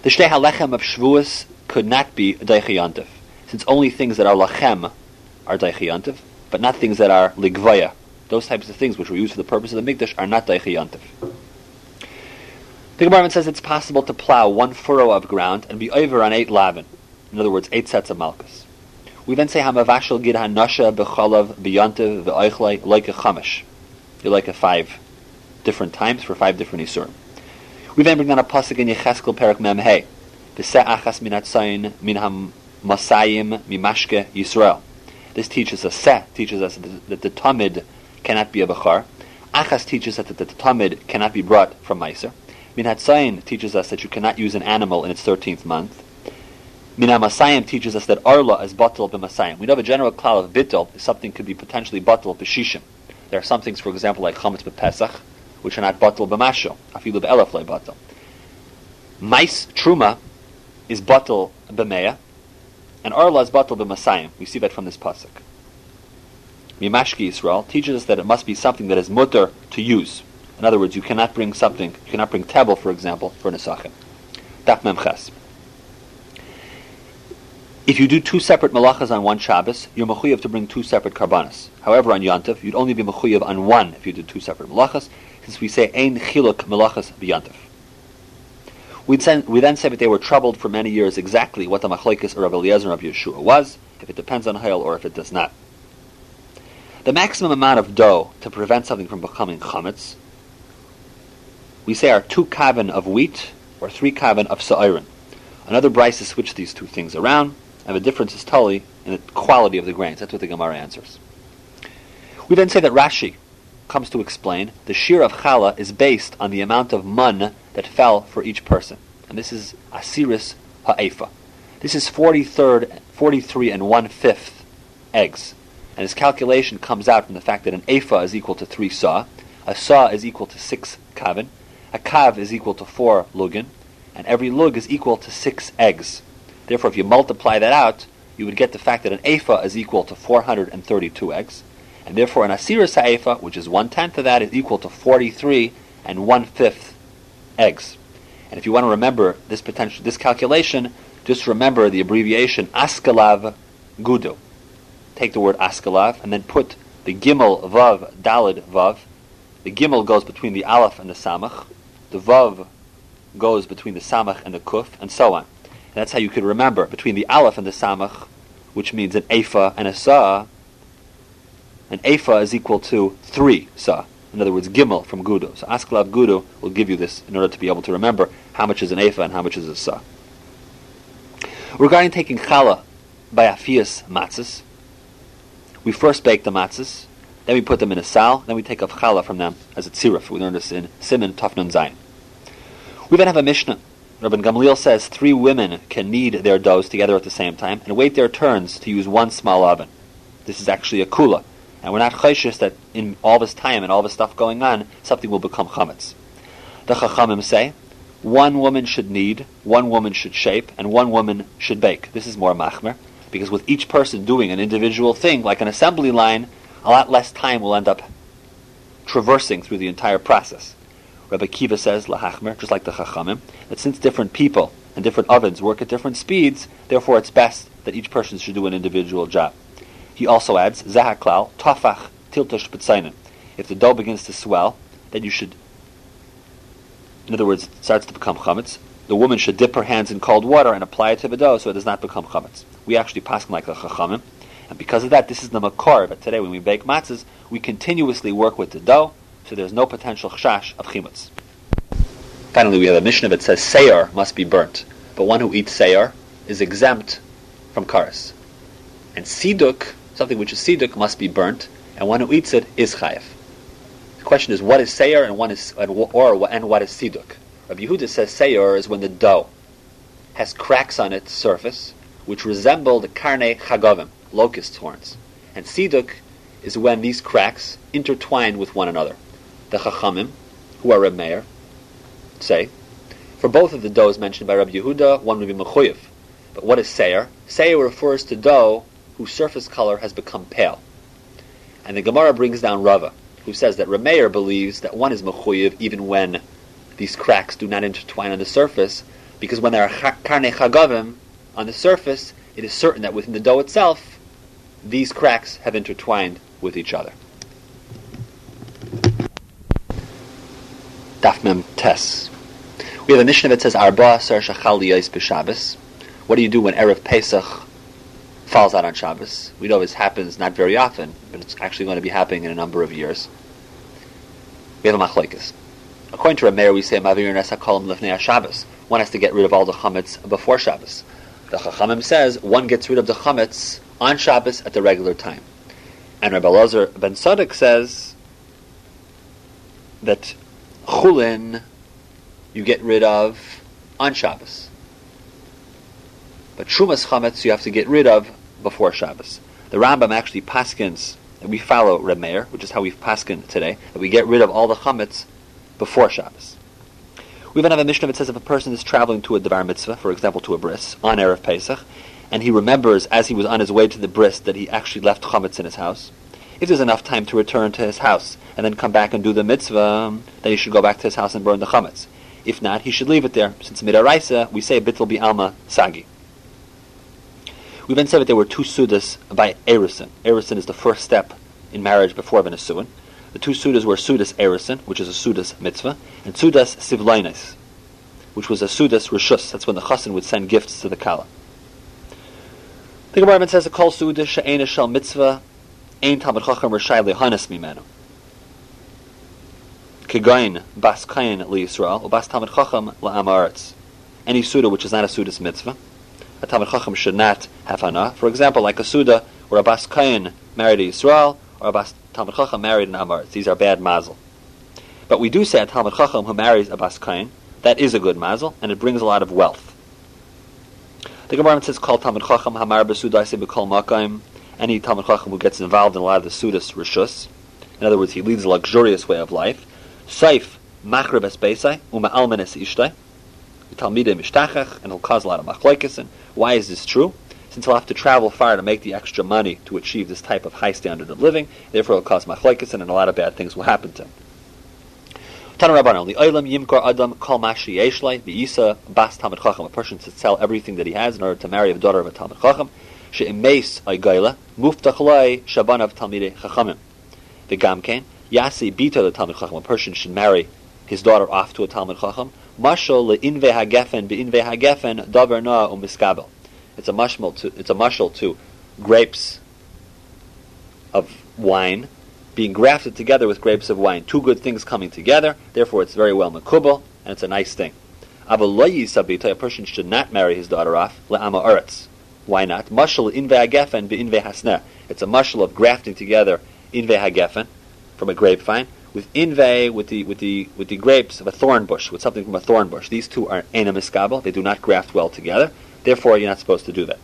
The Shtei HaLechem of Shavuos could not be Daichayantiv, since only things that are Lachem are Daichayantiv, but not things that are Ligvaya. Those types of things which were used for the purpose of the Mikdash are not Daichayantiv. The Gemara says it's possible to plow one furrow of ground and be over on eight lavin. In other words, eight sets of malchus. We then say Hamavashal Gid Hanasha Bechalav Biyantiv Ve'oichlai like a chamish. You like a five different times for five different isurim. We then bring down a pasuk in Yecheskel Perak Mem Hey. Achas minat tzayin min ham masayim mimashke Yisrael. This teaches us, seh teaches us that the tamid cannot be a bechar. Achas teaches us that the tamid cannot be brought from Meiser. Min Hatzayin teaches us that you cannot use an animal in its 13th month. Min HaMasayim teaches us that Arla is batal b'masayim. We know the general klal of bittul is something could be potentially batal b'shishim. There are some things, for example, like chametz b'pesach, which are not batal b'masho. Afilu b'elef batal. Mais truma is batal b'meya, and Arla is batal b'masayim. We see that from this pasuk. Mimashki Israel teaches us that it must be something that is mutter to use. In other words, you cannot bring something, you cannot bring table, for example, for nesachim. Daf memches. If you do two separate malachas on one Shabbos, you're mechuyev to bring two separate karbanas. However, on Yantav, you'd only be mechuyev on one if you did two separate malachas, since we say ein chiluk malachas b'yantav. We then, say that they were troubled for many years exactly what the machlekes of Rav Eliezer and Rav Yehoshua was, if it depends on Hail or if it does not. The maximum amount of dough to prevent something from becoming chametz, we say are two kavan of wheat or three kavan of sa'irin. Another brisa switched these two things around, and the difference is totally in the quality of the grains. That's what the Gemara answers. We then say that Rashi comes to explain the shear of challah is based on the amount of mun that fell for each person, and this is asiris ha'efa. This is 43rd, 43 and one fifth eggs, and his calculation comes out from the fact that an ephah is equal to three saw, a saw is equal to six kavan, a kav is equal to four lugin, and every lug is equal to six eggs. Therefore, if you multiply that out, you would get the fact that an ephah is equal to 432 eggs, and therefore an asira sa'ephah, which is one tenth of that, is equal to 43 and one fifth eggs. And if you want to remember this potential, this calculation, just remember the abbreviation askalav gudu. Take the word askalav and then put the gimel vav dalid vav. The gimel goes between the aleph and the samach. The vav goes between the samach and the kuf, and so on. And that's how you could remember between the aleph and the samach, which means an ephah and a sa. An ephah is equal to three sa. In other words, gimel from gudu. So asklav gudu will give you this in order to be able to remember how much is an ephah and how much is a sa. Regarding taking challah by afias matzahs, we first bake the matzahs, then we put them in a sal, then we take off challah from them as a tziruf. We learned this in Simon Tafnun Zayin. We then have a Mishnah. Rabban Gamliel says three women can knead their doughs together at the same time and wait their turns to use one small oven. This is actually a kula. And we're not chayshish that in all this time and all this stuff going on, something will become chametz. The chachamim say, one woman should knead, one woman should shape, and one woman should bake. This is more machmer, because with each person doing an individual thing, like an assembly line, a lot less time will end up traversing through the entire process. Rabbi Akiva says, lahachmer, just like the chachamim, that since different people and different ovens work at different speeds, therefore it's best that each person should do an individual job. He also adds, zahaklal, tafach, tiltush b'tzainin. If the dough begins to swell, then you should, in other words, it starts to become chametz, the woman should dip her hands in cold water and apply it to the dough so it does not become chametz. We actually pass like the chachamim, and because of that, this is the makar. But today, when we bake matzahs, we continuously work with the dough, so there's no potential chash of chimutz. Finally, we have a Mishnah that says sayar must be burnt, but one who eats sayar is exempt from karas. And siduk, something which is siduk, must be burnt, and one who eats it is chayiv. The question is, what is sayar and, one is, or, and what is siduk? Rabbi Yehuda says sayar is when the dough has cracks on its surface, which resemble the karne chagavim, locust horns. And siduk is when these cracks intertwine with one another. The chachamim, who are Reb Meir, say, for both of the doughs mentioned by Rabbi Yehuda, one would be mechuyev. But what is seir? Seir refers to dough whose surface color has become pale. And the Gemara brings down Rava, who says that Rameir believes that one is mechuyev even when these cracks do not intertwine on the surface, because when there are karne chagavim on the surface, it is certain that within the dough itself, these cracks have intertwined with each other. Daf Mem Tes. We have a Mishnah that says Arba Sar Shachal B'Shabbos. What do you do when Erev Pesach falls out on Shabbos? We know this happens not very often, but it's actually going to be happening in a number of years. We have a machlekes. According to Rameir, we say Mavir Nesa Kolam Lefnei Shabbos. One has to get rid of all the chametz before Shabbos. The Chachamim says one gets rid of the chametz on Shabbos at the regular time. And Rabbi Lazar ben Sadek says that chulin you get rid of on Shabbos. But Trumas Chametz you have to get rid of before Shabbos. The Rambam actually paskins, and we follow Reb Meir, which is how we've paskin today, that we get rid of all the Chametz before Shabbos. We even have a Mishnah that says if a person is traveling to a Devar Mitzvah, for example to a bris, on Erev Pesach, and he remembers as he was on his way to the bris that he actually left Chametz in his house, if there's enough time to return to his house and then come back and do the mitzvah, then he should go back to his house and burn the chametz. If not, he should leave it there. Since midaraisa, we say bittul bi alma sagi. We then said that there were two sudas by erison. Erison is the first step in marriage before the nesuin. The two sudas were sudas erison, which is a sudas mitzvah, and sudas sivlainis, which was a sudas rishus. That's when the chassan would send gifts to the kala. The Gemara says kol sudas she'ena shel mitzvah ein talmud chacham rishai lehanas mimenu. Kegain bas kain li Yisrael, or bas talmud chacham la'am aretz. Any suda which is not a sudas mitzvah, a talmud chacham should not have hana. For example, like a suda where a bas kain married a Yisrael, or a bas talmud chacham married an amaretz. These are bad mazel. But we do say a talmud chacham who marries a bas kain, that is a good mazel, and it brings a lot of wealth. The Gemara says, "Call talmud chacham hamar besudaise bekol makaim." Any talmud chacham who gets involved in a lot of the sudas rishus, in other words, he leads a luxurious way of life. Saif machrib es beisai uma'almen es ishtai. Talmidim mishtachach, and he'll cause a lot of machlekes. Why is this true? Since he'll have to travel far to make the extra money to achieve this type of high standard of living, therefore it'll cause machlekes, and a lot of bad things will happen to him. Tana Rabbanon, the Olam Yimkar Adam Kol Mashi Yeshlai, the Isa Bas Talmud Chacham, a person should sell everything that he has in order to marry a daughter of a Talmud Chacham. She'emeis Aygaila, Muftach Lai Shabanav Talmidei Chachamim. The Gamkein, Yasi Bita the Talmud Chacham, a person should marry his daughter off to a Talmud Chacham. Mashal le'inve hagefen be'inve hagefen davar na u'miskabel. It's a mashmal to it's a mashal to grapes of wine being grafted together with grapes of wine. Two good things coming together. Therefore, it's very well makubal and it's a nice thing. Avaloyi sabita, a person should not marry his daughter off le'ama uretz. Why not? Mashal inve hagefen be'inve hasneh. It's a mashal of grafting together inve hagefen from a grapevine with inve with the with the with the grapes of a thorn bush with something from a thorn bush. These two are enamiskabel. They do not graft well together. Therefore, you're not supposed to do that.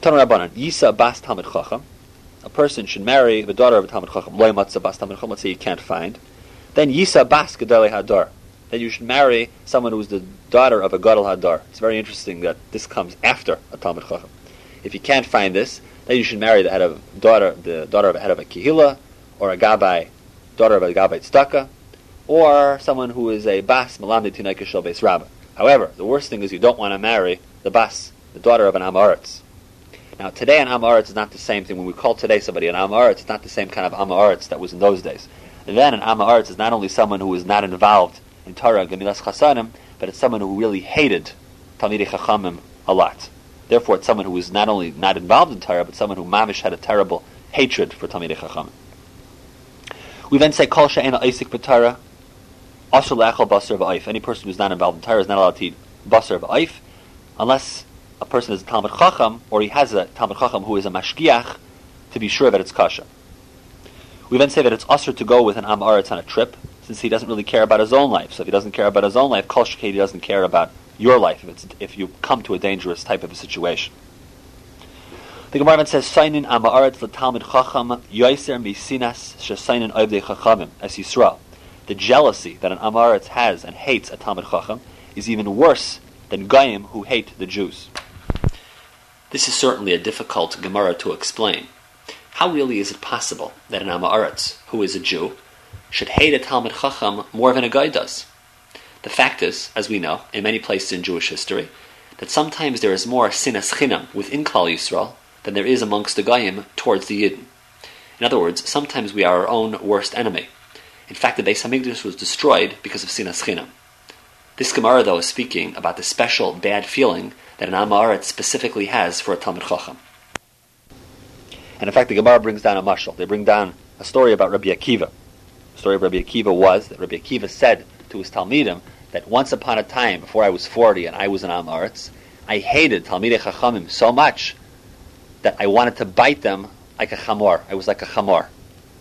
Tanu Rabbanan Yisa Bas Talmud Chacham. A person should marry the daughter of a Talmud Chacham. Loy Bas Talmud Chacham. Let's say you can't find. Then Yisa Bas Gedali Hadar. Then you should marry someone who is the daughter of a Gadol Hadar. It's very interesting that this comes after a Talmud Chacham. If you can't find this, then you should marry the head of daughter, the daughter of a head of a Kehillah, or a Gabai, daughter of a Gabai Tzedakah, or someone who is a Bas Malamdi Tinaika Beis Rabbah. However, the worst thing is you don't want to marry the Bas, the daughter of an Amaretz. Now, today an Amaretz is not the same thing. When we call today somebody an Amaretz, it's not the same kind of Amaretz that was in those days. then an Amaretz is not only someone who is not involved in Torah, Gemilas Chasanim, but it's someone who really hated Talmidei Chachamim a lot. Therefore, it's someone who is not only not involved in Torah, but someone who mamish had a terrible hatred for Talmidei Chachamim. We then say Kol She'ena Isik B'Torah, Asher Le'achal Basar V'Aif. Any person who's not involved in Torah is not allowed to eat Basar V'Aif, unless a person is a Talmud Chacham, or he has a Talmud Chacham who is a Mashgiach, to be sure that it's kasha. We then say that it's usher to go with an Am Aretz on a trip, since he doesn't really care about his own life. So if he doesn't care about his own life, Kol Shekedi doesn't care about your life if, if you come to a dangerous type of a situation. The Gemara says, "Sainin amaaretz l'talmid chacham yoiser misinas shesainin oivdei chachamim as Yisrael." The jealousy that an amaretz has and hates a talmid chacham is even worse than goyim who hate the Jews. This is certainly a difficult Gemara to explain. How really is it possible that an amaretz who is a Jew should hate a talmid chacham more than a guy does? The fact is, as we know, in many places in Jewish history, that sometimes there is more sinas chinam within Klal Yisrael than there is amongst the Goyim towards the Yidden. In other words, sometimes we are our own worst enemy. In fact, the Beis Hamikdash was destroyed because of sinas chinam. This Gemara, though, is speaking about the special bad feeling that an Amaret specifically has for a Talmud Chacham. And in fact, the Gemara brings down a mashal. They bring down a story about Rabbi Akiva. The story of Rabbi Akiva was that Rabbi Akiva said to his Talmidim that once upon a time, before I was 40 and I was an Amaretz, I hated Talmidei Chachamim so much that I wanted to bite them like a chamor. I was like a chamor.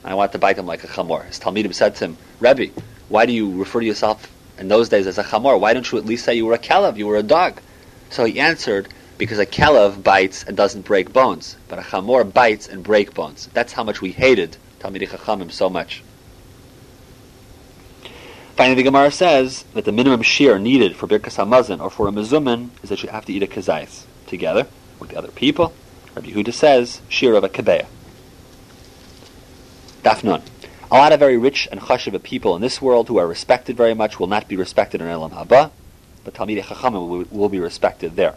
I wanted to bite them like a chamor. His Talmidim said to him, Rebbe, why do you refer to yourself in those days as a chamor? Why don't you at least say you were a kelev, you were a dog? So he answered, because a kelev bites and doesn't break bones, but a chamor bites and break bones. That's how much we hated Talmidei Chachamim so much. Finally, the Gemara says that the minimum shear needed for Birkas Hamazon or for a mezumin is that you have to eat a kazayis together with the other people. Rabbi Yehuda says, Shir of a Kabeya. Dafnun. A lot of very rich and chashiva people in this world who are respected very much will not be respected in Elam Haba, but Talmidei Chachamim will, will be respected there.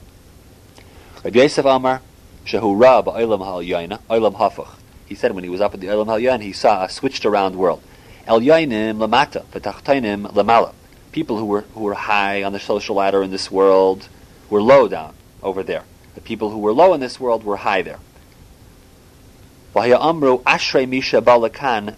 Rabbi Yosef Amar, Shehu Ra ba'olam ha'al olam hafuch. He said when he was up at the olam ha'yayin, he saw a switched around world. El yoinim lamata, v'tachtainim lamala. People who were, who were high on the social ladder in this world were low down over there. The people who were low in this world were high there. amru ashrei misha balakan.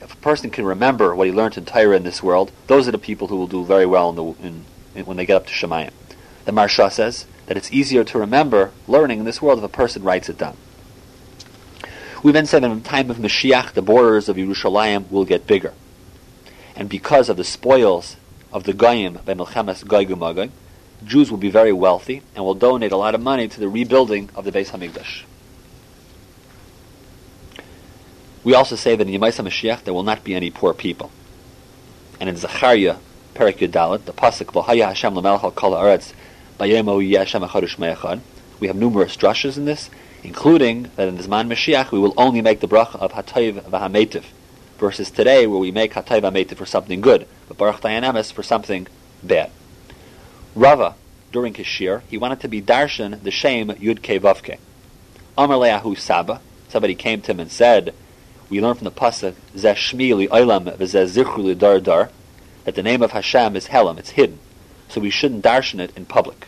If a person can remember what he learned in Torah in this world, those are the people who will do very well in the, in, in, when they get up to Shemayim. The Maharsha says that it's easier to remember learning in this world if a person writes it down. We then said that in the time of Mashiach, the borders of Yerushalayim will get bigger. And because of the spoils of the Goyim by Milchemes Gog Jews will be very wealthy and will donate a lot of money to the rebuilding of the Beis Hamikdash. We also say that in Yemais HaMashiach there will not be any poor people. And in Zechariah, Perik Yudalit, the pasuk V'Haya Hashem L'Melech Kol Hashem. We have numerous drushes in this, including that in the Zman Mashiach we will only make the bracha of Hatayv V'Hametiv, versus today where we make Hatayv V'Hametiv for something good but Baruch Dayan for something bad. Rava, during his shir, he wanted to be darshan the shame Yud Ke Vavke. Amar Leahu Saba, somebody came to him and said, we learn from the pasuk Zeh Shmi Li Olam V'Zeh Zichru Li Dar Dar that the name of Hashem is Helam, it's hidden, so we shouldn't darshan it in public.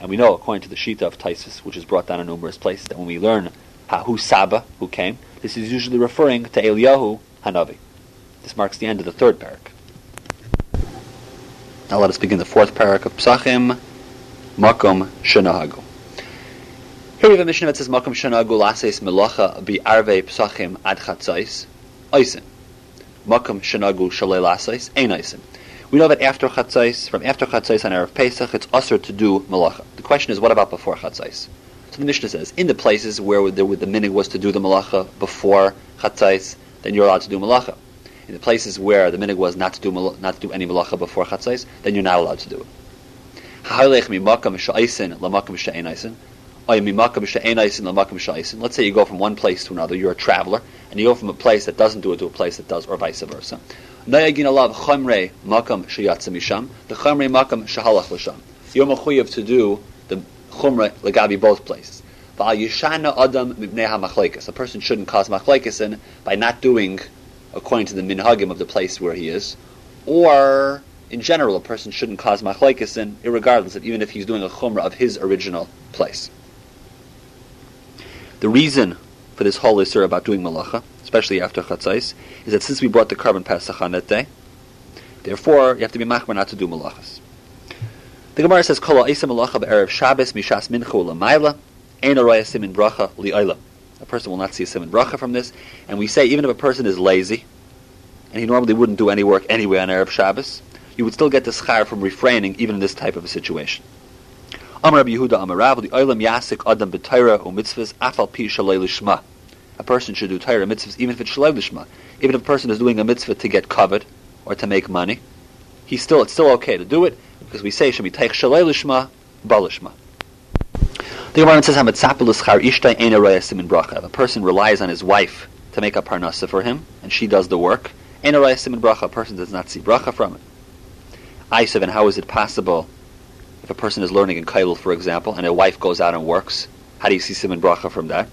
And we know, according to the Shita of Taisus, which is brought down in numerous places, that when we learn Hahu Saba, who came, this is usually referring to Eliyahu Hanavi. This marks the end of the third parak. Now let us begin the fourth parak of Psachim, Makom Shenahagu. Here we have a mission that says Makom Shenahagu Lases Melacha Bi Arve Psachim Ad Chatzais Oisin. Makom Shenahagu Shalei Lases Ein Oisin. We know that after Chatzais, from after Chatzais on Erev Pesach, it's usher to do Melacha. The question is, what about before Chatzais? So the Mishnah says, in the places where the, where the minig was to do the Melacha before Chatzais, then you're allowed to do Melacha in the places where the minig was not to do not to do any malacha before chatzais, then you're not allowed to do it. Let's say you go from one place to another. You're a traveler, and you go from a place that doesn't do it to a place that does, or vice versa. The. You're to do the chumrei legabi both places. A person shouldn't cause machlekes in by not doing according to the minhagim of the place where he is, or in general, a person shouldn't cause machlekes in, regardless of even if he's doing a chumrah of his original place. The reason for this whole issur about doing malacha, especially after chatzais, is that since we brought the korban pesach on that day, therefore you have to be machmer not to do malachas. The Gemara says, "Kol ha'isa malacha be'erev Shabbos mishas minchu l'mayla, ein araya simin bracha li'ayla." A person will not see a simon bracha from this. And we say even if a person is lazy, and he normally wouldn't do any work anyway on Erev Shabbos, you would still get the schar from refraining even in this type of a situation. Amar Rabbi Yehuda Amarav, the Olam Yasik Adam B'Taira U Mitzvahs Afal Pi Shalei Lishma. A person should do Taira mitzvahs even if it's Shalei Lishma. Even if a person is doing a mitzvah to get covered or to make money, he's still it's still okay to do it because we say it should be Teich Shalei Lishma, Balishma. The Gemara says, If a person relies on his wife to make a parnasa for him, and she does the work, bracha. a person does not see bracha from it. Aisav, and how is it possible if a person is learning in Kailul, for example, and a wife goes out and works, how do you see Simon Bracha from that?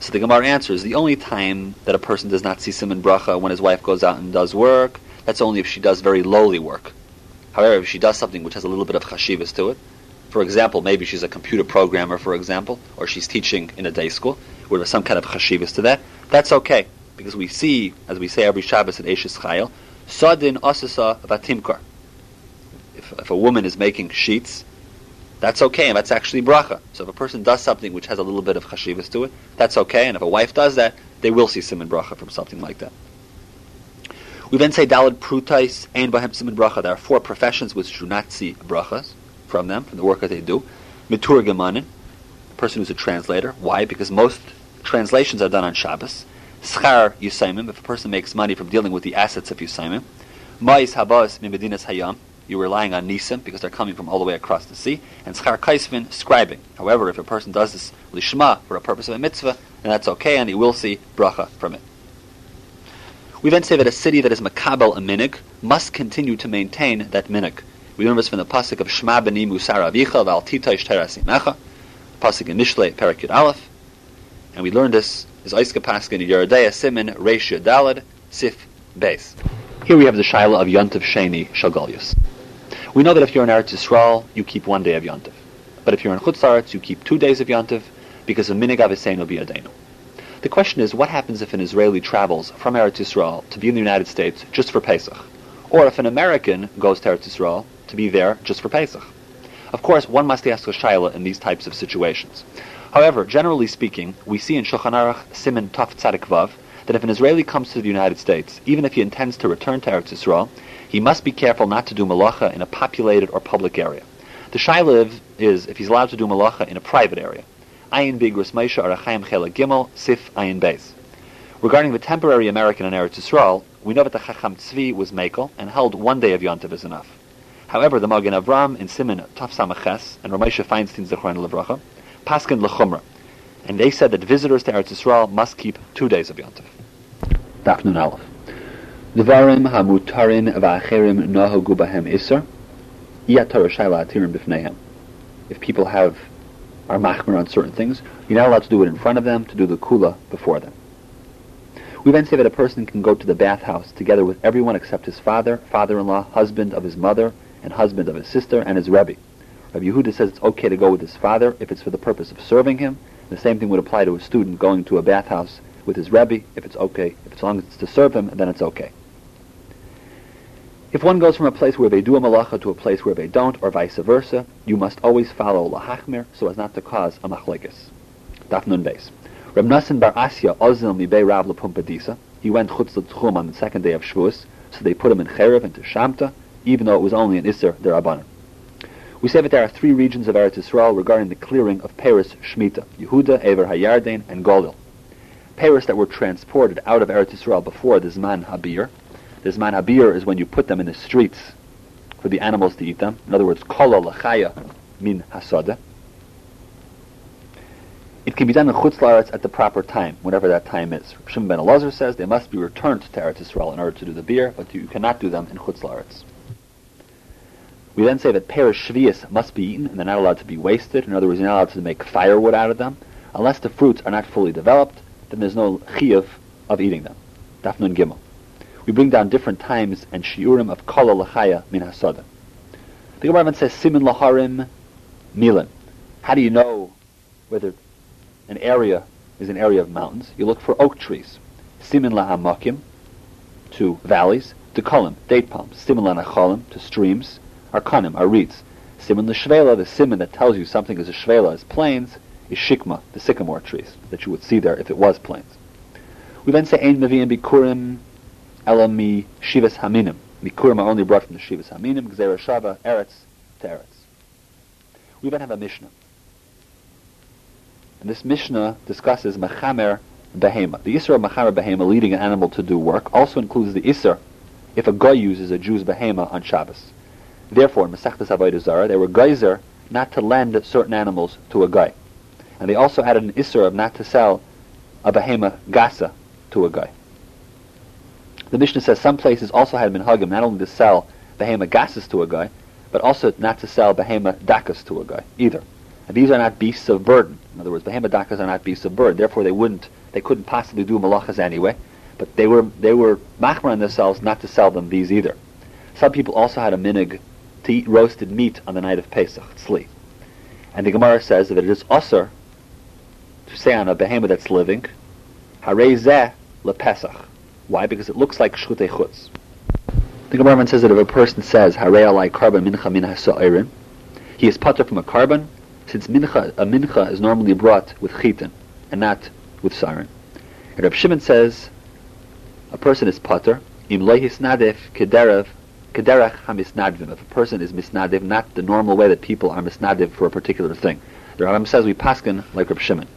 So the Gemara answers, the only time that a person does not see Simon Bracha when his wife goes out and does work, that's only if she does very lowly work. However, if she does something which has a little bit of chashivas to it, for example, maybe she's a computer programmer, for example, or she's teaching in a day school, where there's some kind of chashivas to that, that's okay. Because we see, as we say every Shabbos at Eshes Chayil, Sadin Asasa Vatimkar if, if a woman is making sheets, that's okay, and that's actually bracha. So if a person does something which has a little bit of chashivas to it, that's okay, and if a wife does that, they will see simon bracha from something like that. We then say dalad prutais and bahem simon bracha. There are four professions which do not see brachas from them, from the work that they do. Mitur gemanin, a person who's a translator. Why? Because most translations are done on Shabbos. Schar yusaimim, if a person makes money from dealing with the assets of yusaimim. Mais habas min medinas hayam, you're relying on nisim because they're coming from all the way across the sea, and schar kaisvin, scribing. However, if a person does this lishma for a purpose of a mitzvah, then that's okay, and he will see bracha from it. We then say that a city that is makabel a minig must continue to maintain that minig. We learn this from the pasuk of Shema b'ni musar avicha v'al titaish terasimecha, pasuk in Mishle Perak Aleph, and we learn this is Aiska Paskin Yeridea Simin Reish Dalad Sif Beis. Here we have the Shaila of Yontiv Sheni Shalgalius. We know that if you're in Eretz Yisrael, you keep one day of Yontif. But if you're in Chutz you keep two days of Yontif because of Minig Aviseinu Biyadenu. The question is, what happens if an Israeli travels from Eretz Yisrael to be in the United States just for Pesach? Or if an American goes to Eretz Yisrael to be there just for Pesach? Of course, one must ask a Shaila in these types of situations. However, generally speaking, we see in Shulchan Aruch Siman Taf Tzadik Vav that if an Israeli comes to the United States, even if he intends to return to Eretz Yisrael, he must be careful not to do malacha in a populated or public area. The shaila is if he's allowed to do malacha in a private area. Ayin bigris Moshe Arachayim Chela Gimel Sif Ayin Beis. Regarding the temporary American in Eretz Yisrael, we know that the Chacham Tzvi was Mekel and held one day of Yontiv is enough. However, the Magen Avram in Simin Taf Samaches and Ramesha Feinstein Zechron Levracha paskin lechumra, and they said that visitors to Eretz Yisrael must keep two days of Yontiv. Dafnun Aleph. Dvarim hamutarin iser. b'fneihem. If people have are machmer on certain things, you're not allowed to do it in front of them, to do the kula before them. We then say that a person can go to the bathhouse together with everyone except his father, father-in-law, husband of his mother, and husband of his sister, and his Rebbe. Rabbi Yehuda says it's okay to go with his father if it's for the purpose of serving him. The same thing would apply to a student going to a bathhouse with his Rebbe if it's okay. If as long as it's to serve him, then it's okay. If one goes from a place where they do a malacha to a place where they don't, or vice versa, you must always follow lahachmir so as not to cause a machlekes. Daf nun beis. Reb bar Asya ozil mi bei Rav Lepumpadisa. He went chutz l'tchum on the second day of Shavuos, so they put him in Cherev into Shamta, even though it was only an Isser derabanan. We say that there are three regions of Eretz Yisrael regarding the clearing of Paris Shemitah, Yehuda, Ever Hayarden, and Golil. Paris that were transported out of Eretz Yisrael before the Zman Habir, this man habir is when you put them in the streets for the animals to eat them. In other words, kolo lachaya min hasada. It can be done in chutz at the proper time, whatever that time is. Shimon ben Elazar says they must be returned to Eretz Yisrael in order to do the beer, but you cannot do them in chutz We then say that perish shvius must be eaten, and they're not allowed to be wasted. In other words, you're not allowed to make firewood out of them. Unless the fruits are not fully developed, then there's no chiyuv of eating them. Dafnun gimel we bring down different times and shiurim of kala lachaya min hasada. The Gemara says simin laharim milan. How do you know whether an area is an area of mountains? You look for oak trees. Simin lahamakim to valleys, to kolim, date palms. Simin lanacholim to streams, arkanim, are reeds. Simin l'shvela, the simin that tells you something is a shvela, is plains, is shikma, the sycamore trees that you would see there if it was plains. We then say ein mevi'im bikurim Ela mi Shivas Haminim. Bikurim are only brought from the Shivas Haminim, Gzera Shava, Eretz to Eretz. We then have a Mishnah. And this Mishnah discusses Mechamer Behema. The Isser of Mechamer Behema, leading an animal to do work, also includes the Isser if a guy uses a Jew's Behema on Shabbos. Therefore, in Masechtas Avodah Zarah, they were geyser not to lend certain animals to a guy. And they also added an Isser of not to sell a Behema Gasa to a guy. The Mishnah says some places also had minhagim not only to sell behema gasas to a guy, but also not to sell behema dakas to a guy either. And these are not beasts of burden. In other words, behema dakas are not beasts of burden. Therefore, they wouldn't, they couldn't possibly do malachas anyway. But they were they were machmar on themselves not to sell them these either. Some people also had a minig to eat roasted meat on the night of Pesach, tzli. And the Gemara says that it is usher to say on a behema that's living, harei zeh lepesach. Why? Because it looks like shchutei chutz. The Gemara says that if a person says harei alai korban mincha min hasa'irin, he is putter from a korban, since mincha, a mincha is normally brought with chitin and not with siren. And Reb Shimon says a person is putter im lehisnadif kederev kederach hamisnadvim. If a person is misnadiv, not the normal way that people are misnadiv for a particular thing. The Rambam says we paskin like Reb Shimon.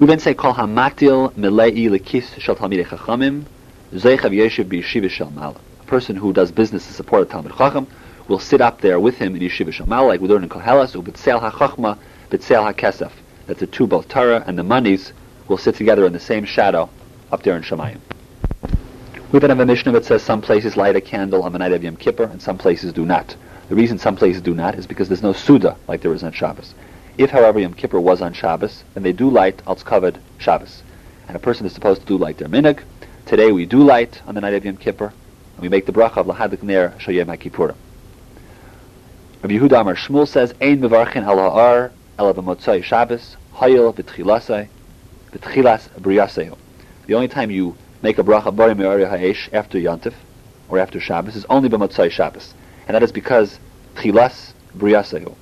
We then say kol hamatil milei lekis shel talmidei chachamim zeichav yeshiv b'yeshiva shel mala. A person who does business to support a talmid chacham will sit up there with him in yeshiva shel mala, like we learn in Koheles, ubitzel hachachma, bitzel hakesef. That the two, both Torah and the monies, will sit together in the same shadow up there in Shemayim. We then have a Mishnah that says some places light a candle on the night of Yom Kippur and some places do not. The reason some places do not is because there's no Suda like there is on Shabbos. If, however, Yom Kippur was on Shabbos, then they do light Alts Kavod Shabbos. And a person is supposed to do light their minig. Today we do light on the night of Yom Kippur, and we make the bracha of Lahadik Ner Shoyem HaKippurim. Rabbi Yehuda Amar Shmuel says, Ein mevarchin al ha'ar ela b'motzai Shabbos, hayil b'tchilasai, b'tchilas briyasehu. The only time you make a bracha bari me'ari ha'esh after Yontif, or after Shabbos, is only b'motzai Shabbos. And that is because tchilas briyasehu.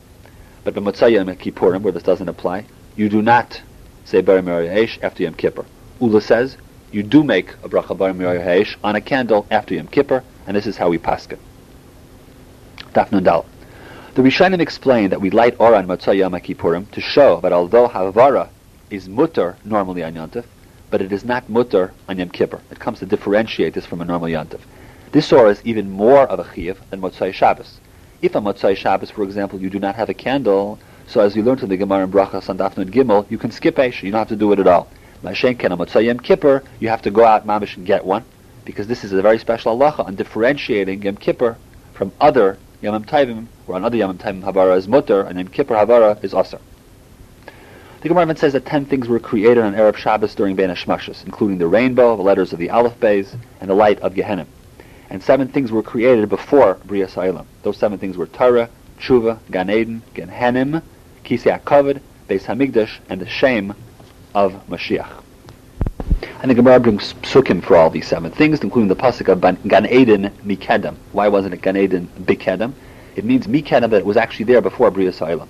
But b'motzai Yom Kippurim, where this doesn't apply, you do not say me'ari ha'esh after Yom Kippur. Ula says, you do make a bracha bari me'ari on a candle after Yom Kippur, and this is how we paskin. Daf Nun Dal. The Rishonim explain that we light Or on Motzai Yom Kippurim to show that although Havara is mutter normally on Yontif, but it is not mutter on Yom Kippur. It comes to differentiate this from a normal Yontif. This Or is even more of a chiyuv than Motzai Shabbos. If on Motzai Shabbos, for example, you do not have a candle, so as we learned in the Gemara in Brachas on Dafnun Gimel, you can skip Eish. You don't have to do it at all. Mashenken on Motzai Yom Kippur, you have to go out mamish and get one, because this is a very special halacha on differentiating Yom Kippur from other Yom Tovim, or on other Yom Tovim Havara is mutter, and Yom Kippur Havara is aser. The Gemara says that ten things were created on Arab Shabbos during Ben including the rainbow, the letters of the Aleph Beis, and the light of Gehenim. And seven things were created before Bria Sa'ilam. Those seven things were Torah, Tshuva, Gan Eden, Gehenim, Kisei HaKavod, Beis Hamikdash, and the shame of Mashiach. And the Gemara brings psukim for all these seven things, including the pasuk of Gan Eden Mikedem. Why wasn't it Gan Eden Bikedem? It means Mikedem that it was actually there before Bria Sa'ilam.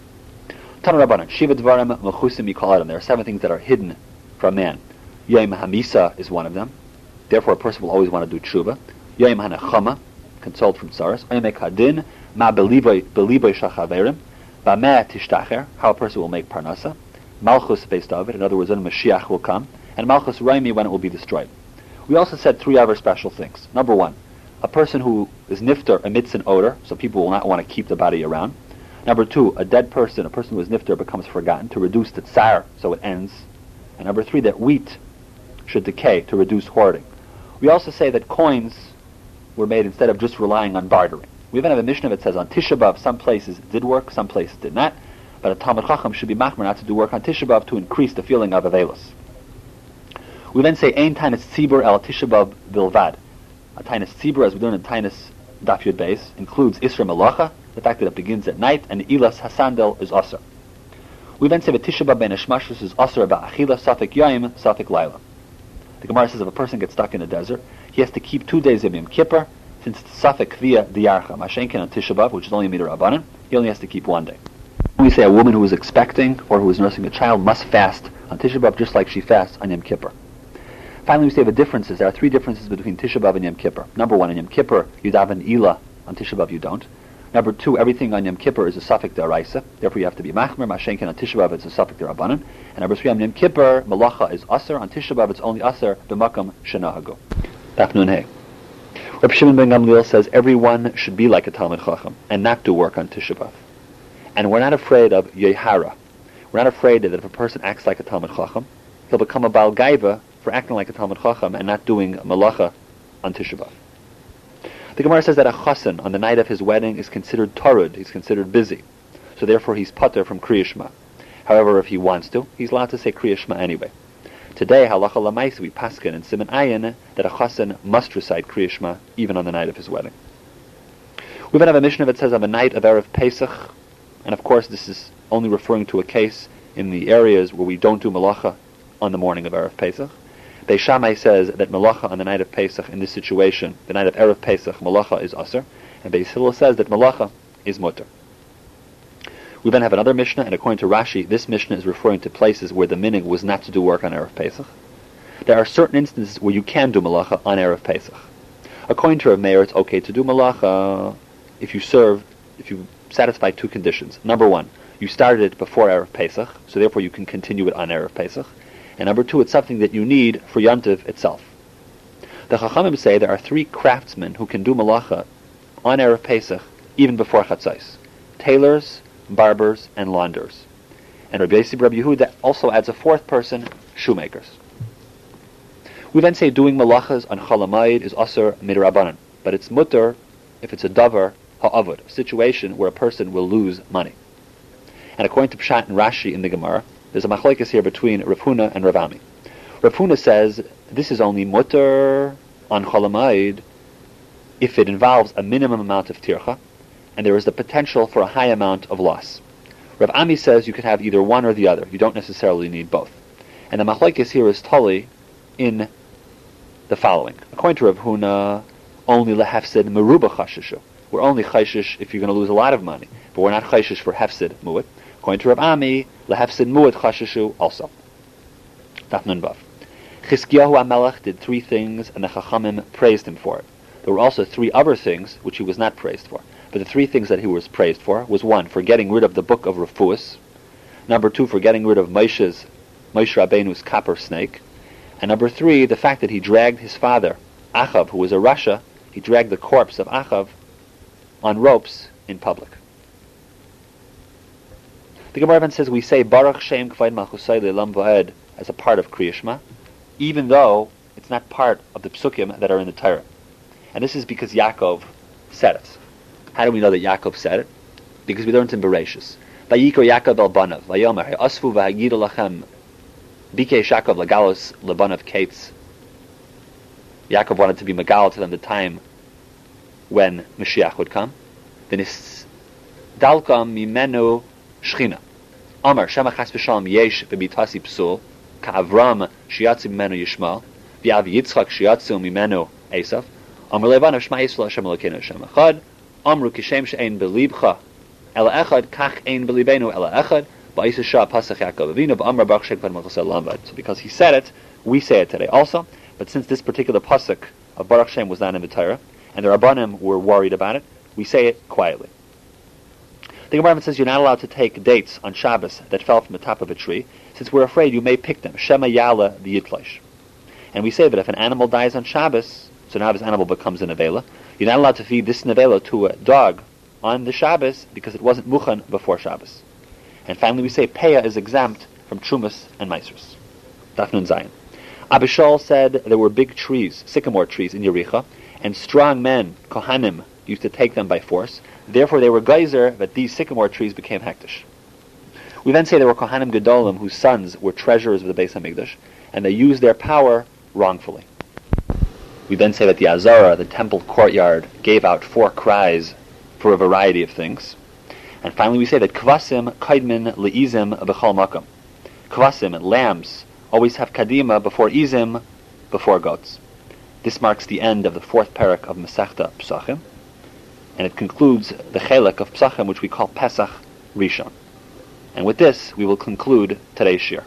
Tana Rabbanan, Shiva Dvarim Mechusim Yikaladim. There are seven things that are hidden from man. Yom Hamisa is one of them. Therefore, a person will always want to do tshuva. Yom Hanachama, consult from Saras. Yom Ekadin, Ma Beliboy Shachaverim. Bameh Tishtacher, how a person will make Parnasa. Malchus of it, in other words, when Mashiach will come. And Malchus Raimi, when it will be destroyed. We also said three other special things. Number one, a person who is nifter emits an odor, so people will not want to keep the body around. Number two, a dead person, a person who is nifter, becomes forgotten to reduce the tsar, so it ends. And number three, that wheat should decay to reduce hoarding. We also say that coins were made instead of just relying on bartering. We even have a Mishnah that says on Tisha B'Av some places did work, some places did not. But a Talmud Chacham should be machmer not to do work on Tisha B'Av to increase the feeling of Avelis. We then say Ein Tainis Tzibur El Tisha B'Av Bilvad. A Tainis Tzibur, as we learn in Tainis Daf Yud Beis, includes Isra Malacha, the fact that it begins at night, and Ilas Hasandel is Asr. We then say that Tisha B'Av Ben Hashmashus is Asr Ba'achila Safik Yaim Safik Laila. The Gemara says if a person gets stuck in the desert, he has to keep two days of Yom Kippur, since it's Safik via Diyarcha, Mashenkin on Tisha B'Av, which is only a meter Rabbanan, he only has to keep one day. We say a woman who is expecting or who is nursing a child must fast on Tisha B'Av just like she fasts on Yom Kippur. Finally, we say the differences. There are three differences between Tisha B'Av and Yom Kippur. Number one, on Yom Kippur, you daven Ila. On Tisha B'Av, you don't. Number two, everything on Yom Kippur is a suffix deraisa. Therefore, you have to be machmer. Mashenkin on Tisha B'av, it's a suffix derabanan. And number three, on Yom Kippur, malacha is aser. On Tisha B'av, it's only aser b'makam shenahagu. Daf. Reb Shimon ben Gamliel says everyone should be like a Talmud Chacham and not do work on Tisha B'av. And we're not afraid of Yehara. We're not afraid that if a person acts like a Talmud Chacham, he'll become a Baal Gaiva for acting like a Talmud Chacham and not doing malacha on Tisha B'av. The Gemara says that a chassan on the night of his wedding is considered torud, he's considered busy. So therefore he's putter from Kriyashma. However, if he wants to, he's allowed to say Kriyashma anyway. Today, halacha lamaisa, we paskin and simon ayin that a chassan must recite Kriyashma even on the night of his wedding. We even have a Mishnah that says on the night of Erev Pesach, and of course this is only referring to a case in the areas where we don't do malacha on the morning of Erev Pesach. Beis Shammai says that malacha on the night of Pesach in this situation, the night of Erev Pesach, malacha is aser, and Beis Hillel says that malacha is mutter. We then have another Mishnah, and according to Rashi, this Mishnah is referring to places where the minig was not to do work on Erev Pesach. There are certain instances where you can do malacha on Erev Pesach. According to Rav Meir, it's okay to do malacha if you serve, if you satisfy two conditions. Number one, you started it before Erev Pesach, so therefore you can continue it on Erev Pesach. And number two, it's something that you need for Yantiv itself. The Chachamim say there are three craftsmen who can do malacha on Erev Pesach even before Chatzais. Tailors, barbers, and launders. And Rabbi Yossi Rabbi Yehuda also adds a fourth person, shoemakers. We then say doing malachas on Chalamayid is asr midrabanan, but it's mutter if it's a davar ha'avud, a situation where a person will lose money. And according to Pshat and Rashi in the Gemara, there's a machlekes here between Rav Huna and Rav Ami. Rav Huna says this is only mutter on Chalamayid if it involves a minimum amount of tircha, and there is the potential for a high amount of loss. Rav Ami says you could have either one or the other. You don't necessarily need both. And the machlekes here is tali in the following. According to Rav Huna, only lehefsid meruba chashishu. We're only chayshish if you're going to lose a lot of money, but we're not chayshish for hefsid mu'at. According to Rav Ami, lehefsid mu'at chashishu also. Daf Nun Vav. Chizkiyahu HaMelech did three things, and the Chachamim praised him for it. There were also three other things which he was not praised for. But the three things that he was praised for was one, for getting rid of the book of Refuus. Number two, for getting rid of Moshe's, Moshe Rabbeinu's copper snake. And number three, the fact that he dragged his father, Achav, who was a Rasha, he dragged the corpse of Achav on ropes in public. The Gemara even says we say Baruch Shem Kvaid Malchusay Le'lam Va'ed as a part of Kriyashma, even though it's not part of the psukim that are in the Torah. And this is because Yaakov said it. How do we know that Yaakov said it? Because we learned in Bereshis. Vayiko Yaakov el Banav, Vayomer, Asfu v'hagidu lachem, Bikesh Yaakov lagalos lebanav kates. Yaakov wanted to be Megal to them the time when Mashiach would come. Then is Dalkam mimenu shchina. Amar Shema chas yesh v'bitasi psul, ka'avram shiatzi mimenu yishmal, v'av Yitzchak shiatzu mimenu Esav, Amar levanav shma Yisrael Hashem Elokeinu Hashem Echad, Amru kishem belibcha, ela echad kach ein belibenu ela echad, ba'isa shah pasach Yaakov Avinu, ba'amra baruch. So because he said it, we say it today also. But since this particular pasuk of Baruch Shem was not in the Torah, and the Rabbanim were worried about it, we say it quietly. The Gemara says you're not allowed to take dates on Shabbos that fell from the top of a tree, since we're afraid you may pick them. Shema Yala the Yitlesh. And we say that if an animal dies on Shabbos, so now this animal becomes an nevela, you're not allowed to feed this nevela to a dog on the Shabbos because it wasn't muchan before Shabbos. And finally we say Peah is exempt from Trumas and Meisers. Dafnun Zion. Abba Shaul said there were big trees, sycamore trees in Yericha, and strong men, Kohanim, used to take them by force. Therefore they were geyser that these sycamore trees became hektish. We then say there were Kohanim Gedolim whose sons were treasurers of the Beis HaMikdash, and they used their power wrongfully. We then say that the Azara, the temple courtyard, gave out four cries for a variety of things. And finally we say that Kvasim, Kaidmin, Le'izim, B'chal Makam. Kvasim, lambs, always have Kadima before Izim, before goats. This marks the end of the fourth parak of Masechta Psachim, and it concludes the Chelek of Psachim, which we call Pesach Rishon. And with this, we will conclude today's shir.